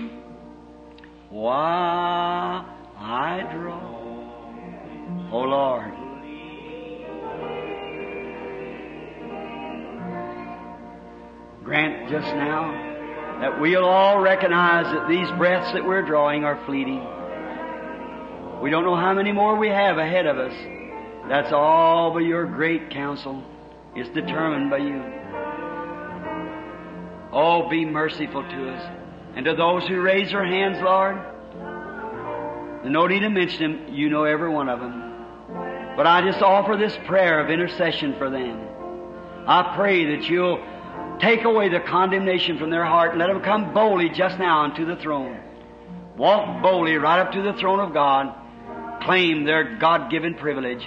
while I draw. Oh Lord. Grant just now that we'll all recognize that these breaths that we're drawing are fleeting. We don't know how many more we have ahead of us. That's all by your great counsel. It's determined by you. Oh, be merciful to us. And to those who raise their hands, Lord, no need to mention them. You know every one of them. But I just offer this prayer of intercession for them. I pray that you'll take away the condemnation from their heart and let them come boldly just now unto the throne. Walk boldly right up to the throne of God. Claim their God-given privilege.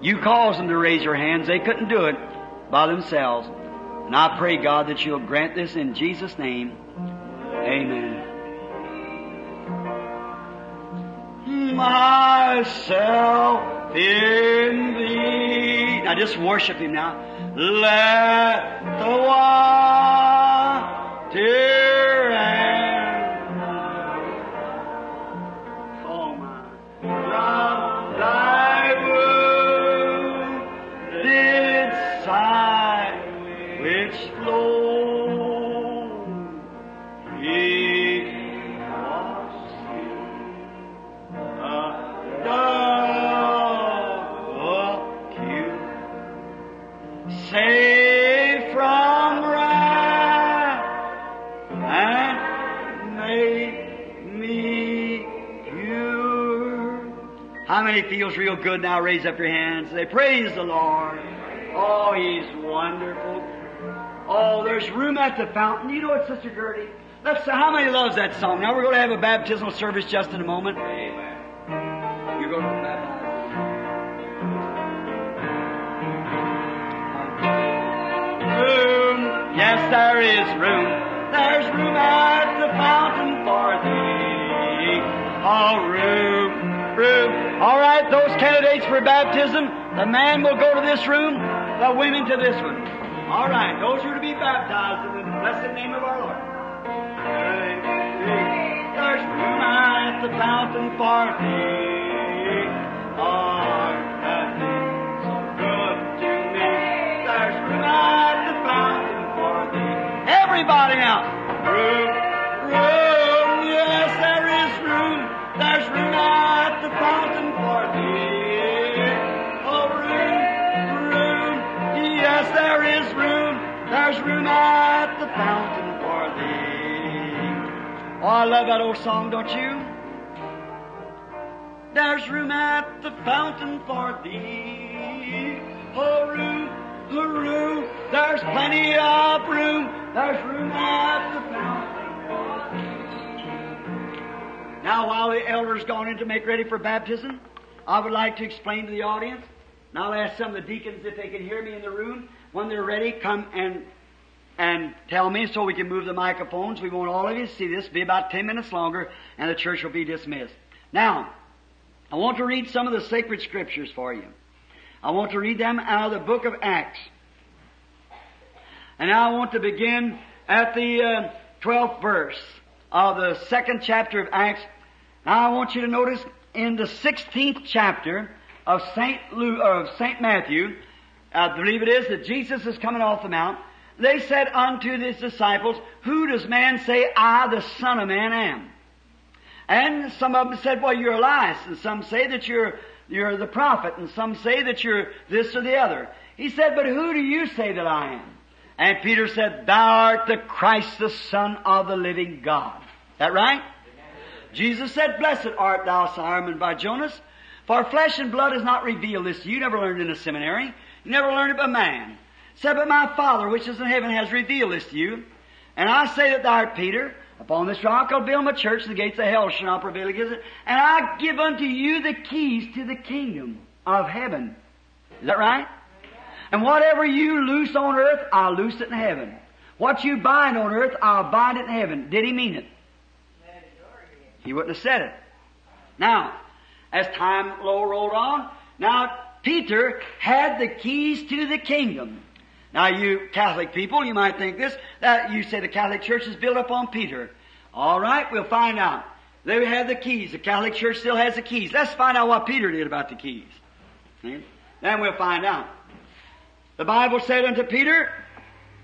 You caused them to raise their hands. They couldn't do it by themselves. And I pray, God, that you'll grant this in Jesus' name. Amen. Myself in thee. Now just worship him now. Let the water many feels real good now? Raise up your hands. They praise the Lord. Oh, He's wonderful. Oh, there's room at the fountain. You know it's Sister Gertie? Let's. Say, how many loves that song? Now we're going to have a baptismal service just in a moment. Amen. You're going to baptize. Room. Yes, there is room. There's room at the fountain for thee. Oh, room. All right, those candidates for baptism, the man will go to this room, the women to this one. All right, those who are to be baptized in the blessed name of our Lord. There's room at the fountain for me. Everybody now. Room, room, Oh, I love that old song, don't you? There's room at the fountain for thee. Oh, room, oh, room. There's plenty of room. There's room at the fountain Now, while the elders gone in to make ready for baptism, I would like to explain to the audience. Now, I'll ask some of the deacons if they can hear me in the room. When they're ready, come and and tell me so we can move the microphones. We want all of you to see this. Be about ten minutes longer, and the church will be dismissed. Now, I want to read some of the sacred scriptures for you. I want to read them out of the book of Acts. And now I want to begin at the uh, 12th verse of the second chapter of Acts. Now I want you to notice in the 16th chapter of St. Luke, of St. Matthew, I believe it is that Jesus is coming off the mount. They said unto his disciples, Who does man say I, the Son of Man, am? And some of them said, Well, you're Elias, and some say that you're you're the prophet, and some say that you're this or the other. He said, But who do you say that I am? And Peter said, Thou art the Christ, the Son of the living God. That right? Jesus said, Blessed art thou, Simon by Jonas, for flesh and blood has not revealed this. You never learned in a seminary. You never learned it by man. Said, but my Father which is in heaven has revealed this to you. And I say that thou art Peter. Upon this rock I'll build my church, and the gates of hell shall not prevail against it. And I give unto you the keys to the kingdom of heaven. Is that right? And whatever you loose on earth, I'll loose it in heaven. What you bind on earth, I'll bind it in heaven. Did he mean it? He wouldn't have said it. Now, as time low rolled on, now Peter had the keys to the kingdom. Now you Catholic people, you might think this, that you say the Catholic Church is built upon Peter. Alright, we'll find out. They have the keys. The Catholic Church still has the keys. Let's find out what Peter did about the keys. See? Then we'll find out. The Bible said unto Peter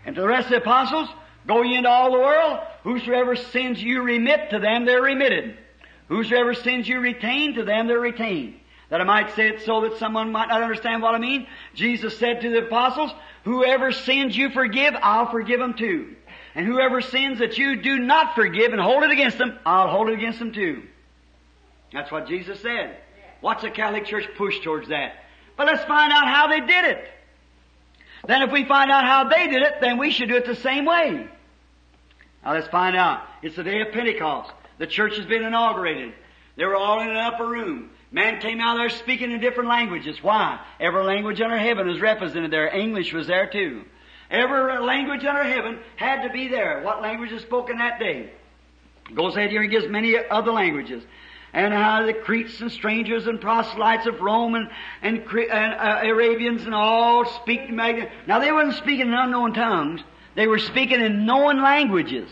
and to the rest of the apostles, Go ye into all the world, whosoever sins you remit to them, they're remitted. Whosoever sins you retain to them, they're retained. That I might say it so that someone might not understand what I mean. Jesus said to the apostles, Whoever sins you forgive, I'll forgive them too. And whoever sins that you do not forgive and hold it against them, I'll hold it against them too. That's what Jesus said. What's the Catholic Church push towards that? But let's find out how they did it. Then if we find out how they did it, then we should do it the same way. Now let's find out. It's the day of Pentecost. The church has been inaugurated. They were all in an upper room. Man came out there speaking in different languages. Why? Every language under heaven is represented there. English was there too. Every language under heaven had to be there. What language is spoken that day? Goes ahead here and gives many other languages. And how the Cretes and strangers and proselytes of Rome and, and, and uh, Arabians and all speak Magna. Now they weren't speaking in unknown tongues. They were speaking in known languages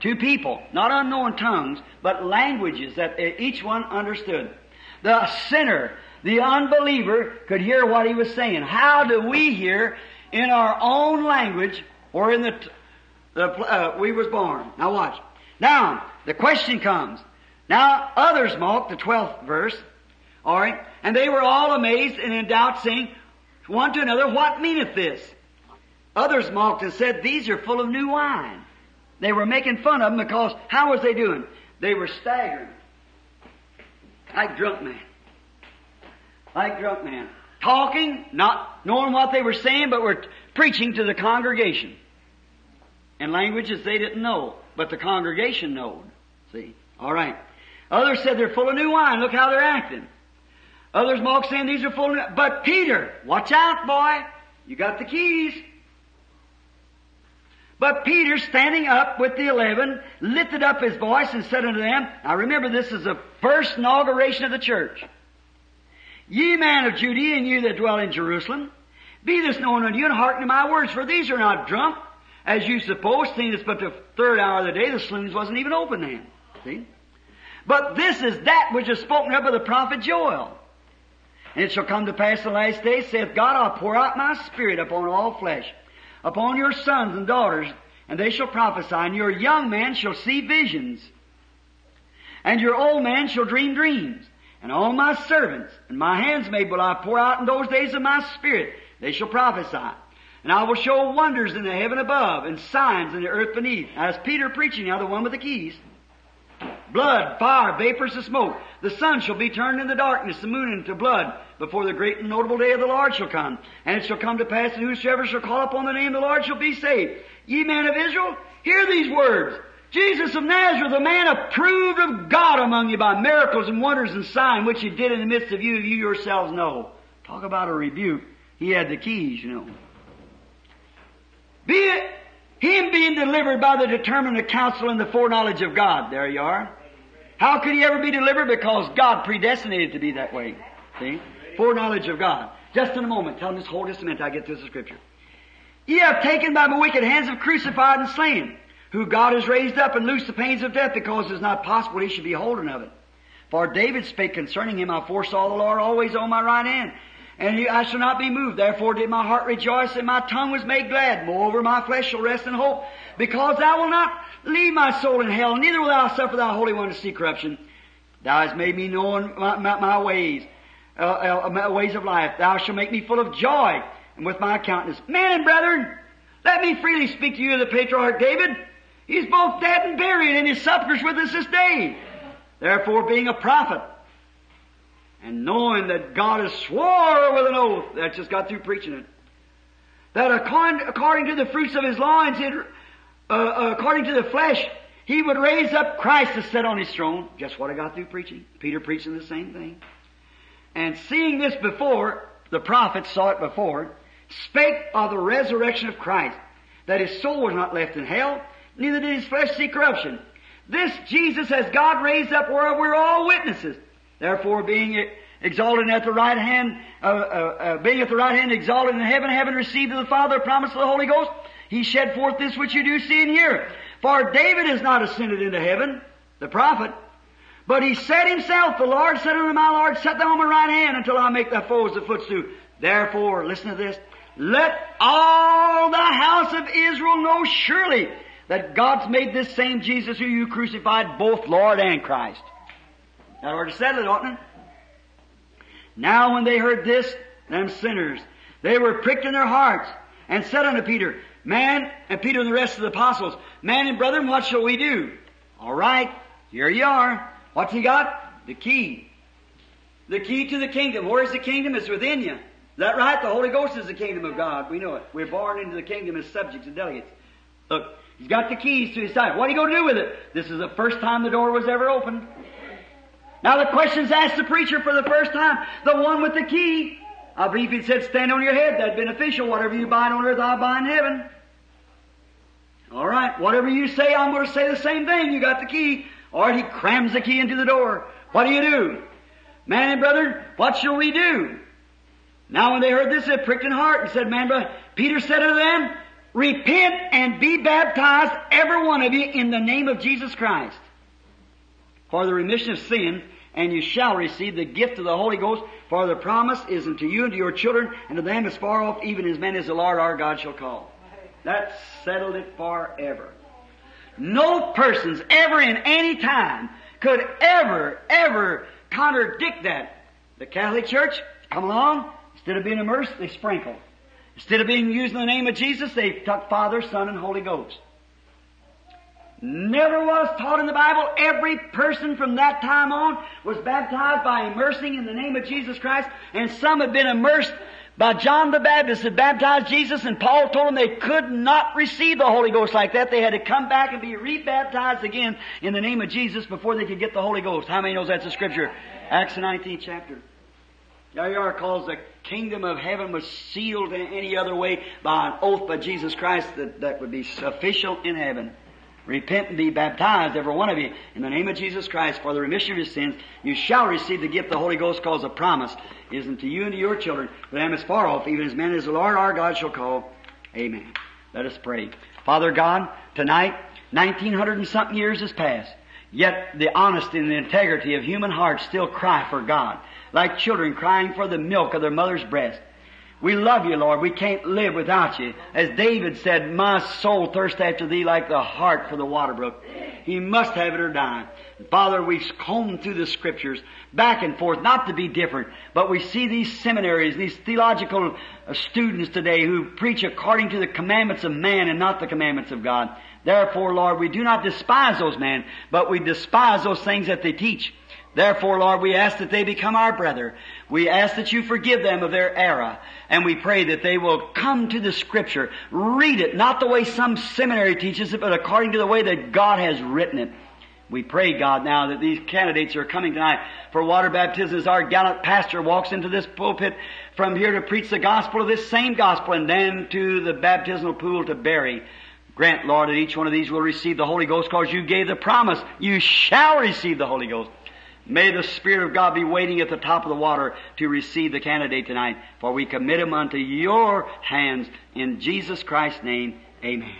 to people. Not unknown tongues, but languages that each one understood. The sinner, the unbeliever could hear what he was saying. How do we hear in our own language or in the, the uh, we was born? Now watch. Now, the question comes. Now, others mocked the 12th verse. Alright. And they were all amazed and in doubt saying one to another, what meaneth this? Others mocked and said, these are full of new wine. They were making fun of them because how was they doing? They were staggering. Like drunk man. Like drunk man. Talking, not knowing what they were saying, but were preaching to the congregation. In languages they didn't know, but the congregation knowed. See? Alright. Others said they're full of new wine. Look how they're acting. Others mock saying these are full of But Peter, watch out, boy. You got the keys. But Peter, standing up with the eleven, lifted up his voice and said unto them, now remember this is the first inauguration of the church. Ye men of Judea and you that dwell in Jerusalem, be this known unto you and hearken to my words, for these are not drunk, as you suppose, seeing it's but the third hour of the day, the saloons wasn't even open then. See? But this is that which is spoken of by the prophet Joel. And it shall come to pass in the last day, saith God, I'll pour out my spirit upon all flesh, upon your sons and daughters, and they shall prophesy, and your young men shall see visions, and your old men shall dream dreams. And all my servants and my handsmaid will I pour out in those days of my spirit. They shall prophesy. And I will show wonders in the heaven above and signs in the earth beneath. As Peter preaching now, the one with the keys. Blood, fire, vapors of smoke. The sun shall be turned into darkness, the moon into blood, before the great and notable day of the Lord shall come. And it shall come to pass that whosoever shall call upon the name of the Lord shall be saved. Ye men of Israel, hear these words. Jesus of Nazareth, a man approved of God among you by miracles and wonders and signs which he did in the midst of you, you yourselves know. Talk about a rebuke. He had the keys, you know. Be it him being delivered by the determinate counsel and the foreknowledge of God. There you are. How could he ever be delivered? Because God predestinated to be that way. See? Foreknowledge of God. Just in a moment. Tell him just hold just a minute. I get to the scripture. Ye have taken by my wicked hands have crucified and slain who God has raised up and loosed the pains of death because it is not possible he should be holden of it. For David spake concerning him, I foresaw the Lord always on my right hand, and I shall not be moved. Therefore did my heart rejoice, and my tongue was made glad. Moreover, my flesh shall rest in hope, because thou wilt not leave my soul in hell, neither will thou suffer thy Holy One to see corruption. Thou hast made me know my, my, my ways, uh, uh, my ways of life. Thou shalt make me full of joy, and with my countenance. Men and brethren, let me freely speak to you of the patriarch David. He's both dead and buried, and his sepulchre's with us this day. Therefore, being a prophet, and knowing that God has swore with an oath, that just got through preaching it, that according, according to the fruits of his loins, uh, uh, according to the flesh, he would raise up Christ to sit on his throne. Just what I got through preaching. Peter preaching the same thing. And seeing this before, the prophets saw it before, spake of the resurrection of Christ, that his soul was not left in hell, neither did his flesh see corruption. This Jesus has God raised up where we're all witnesses. Therefore, being exalted at the right hand, uh, uh, uh, being at the right hand exalted in heaven, having received of the Father the promise of the Holy Ghost, he shed forth this which you do see and hear. For David has not ascended into heaven, the prophet, but he said himself, the Lord said unto my Lord, set thou on my right hand until I make thy foes the footstool. Therefore, listen to this, let all the house of Israel know surely that God's made this same Jesus who you crucified both Lord and Christ. That ought to settle it, oughtn't it? Now when they heard this, them sinners, they were pricked in their hearts and said unto Peter, Man, and Peter and the rest of the apostles, Man and brethren, what shall we do? All right, here you are. What's he got? The key. The key to the kingdom. Where's the kingdom? It's within you. Is that right? The Holy Ghost is the kingdom of God. We know it. We're born into the kingdom as subjects and delegates. Look, he's got the keys to his side. What are you going to do with it? This is the first time the door was ever opened. Now the question's asked the preacher for the first time. The one with the key. I believe he said, stand on your head. That'd been official. Whatever you bind on earth, I'll bind in heaven. All right. Whatever you say, I'm going to say the same thing. You got the key. All right. He crams the key into the door. What do you do? Man and brother, what shall we do? Now when they heard this, they pricked in heart and said, man, brother, Peter said unto them, repent and be baptized, every one of you, in the name of Jesus Christ for the remission of sin, and you shall receive the gift of the Holy Ghost, for the promise is unto you and to your children, and to them as far off, even as many as the Lord our God shall call. That settled it forever. No persons ever in any time could ever, ever contradict that. The Catholic Church, come along, instead of being immersed, they sprinkle. Instead of being used in the name of Jesus, they took Father, Son, and Holy Ghost. Never was taught in the Bible. Every person from that time on was baptized by immersing in the name of Jesus Christ, and some had been immersed by John the Baptist had baptized Jesus, and Paul told them they could not receive the Holy Ghost like that. They had to come back and be rebaptized again in the name of Jesus before they could get the Holy Ghost. How many knows that's a scripture? Acts the 19th chapter. There you are, cause the kingdom of heaven was sealed in any other way by an oath by Jesus Christ that, that would be official in heaven. Repent and be baptized, every one of you, in the name of Jesus Christ for the remission of your sins. You shall receive the gift the Holy Ghost cause a promise isn't to you and to your children, for them as far off, even as many as the Lord our God shall call. Amen. Let us pray. Father God, tonight, 1900 and something years has passed. Yet the honesty and the integrity of human hearts still cry for God, like children crying for the milk of their mother's breast. We love you, Lord. We can't live without you. As David said, my soul thirsts after thee like the hart for the water brook. He must have it or die. Father, we've comb through the scriptures back and forth, not to be different, but we see these seminaries, these theological uh, students today who preach according to the commandments of man and not the commandments of God. Therefore, Lord, we do not despise those men, but we despise those things that they teach. Therefore, Lord, we ask that they become our brother. We ask that you forgive them of their error. And we pray that they will come to the scripture, read it, not the way some seminary teaches it, but according to the way that God has written it. We pray, God, now that these candidates are coming tonight for water baptism as our gallant pastor walks into this pulpit from here to preach the gospel of this same gospel and then to the baptismal pool to bury. Grant, Lord, that each one of these will receive the Holy Ghost because you gave the promise. You shall receive the Holy Ghost. May the Spirit of God be waiting at the top of the water to receive the candidate tonight, for we commit him unto your hands in Jesus Christ's name. Amen.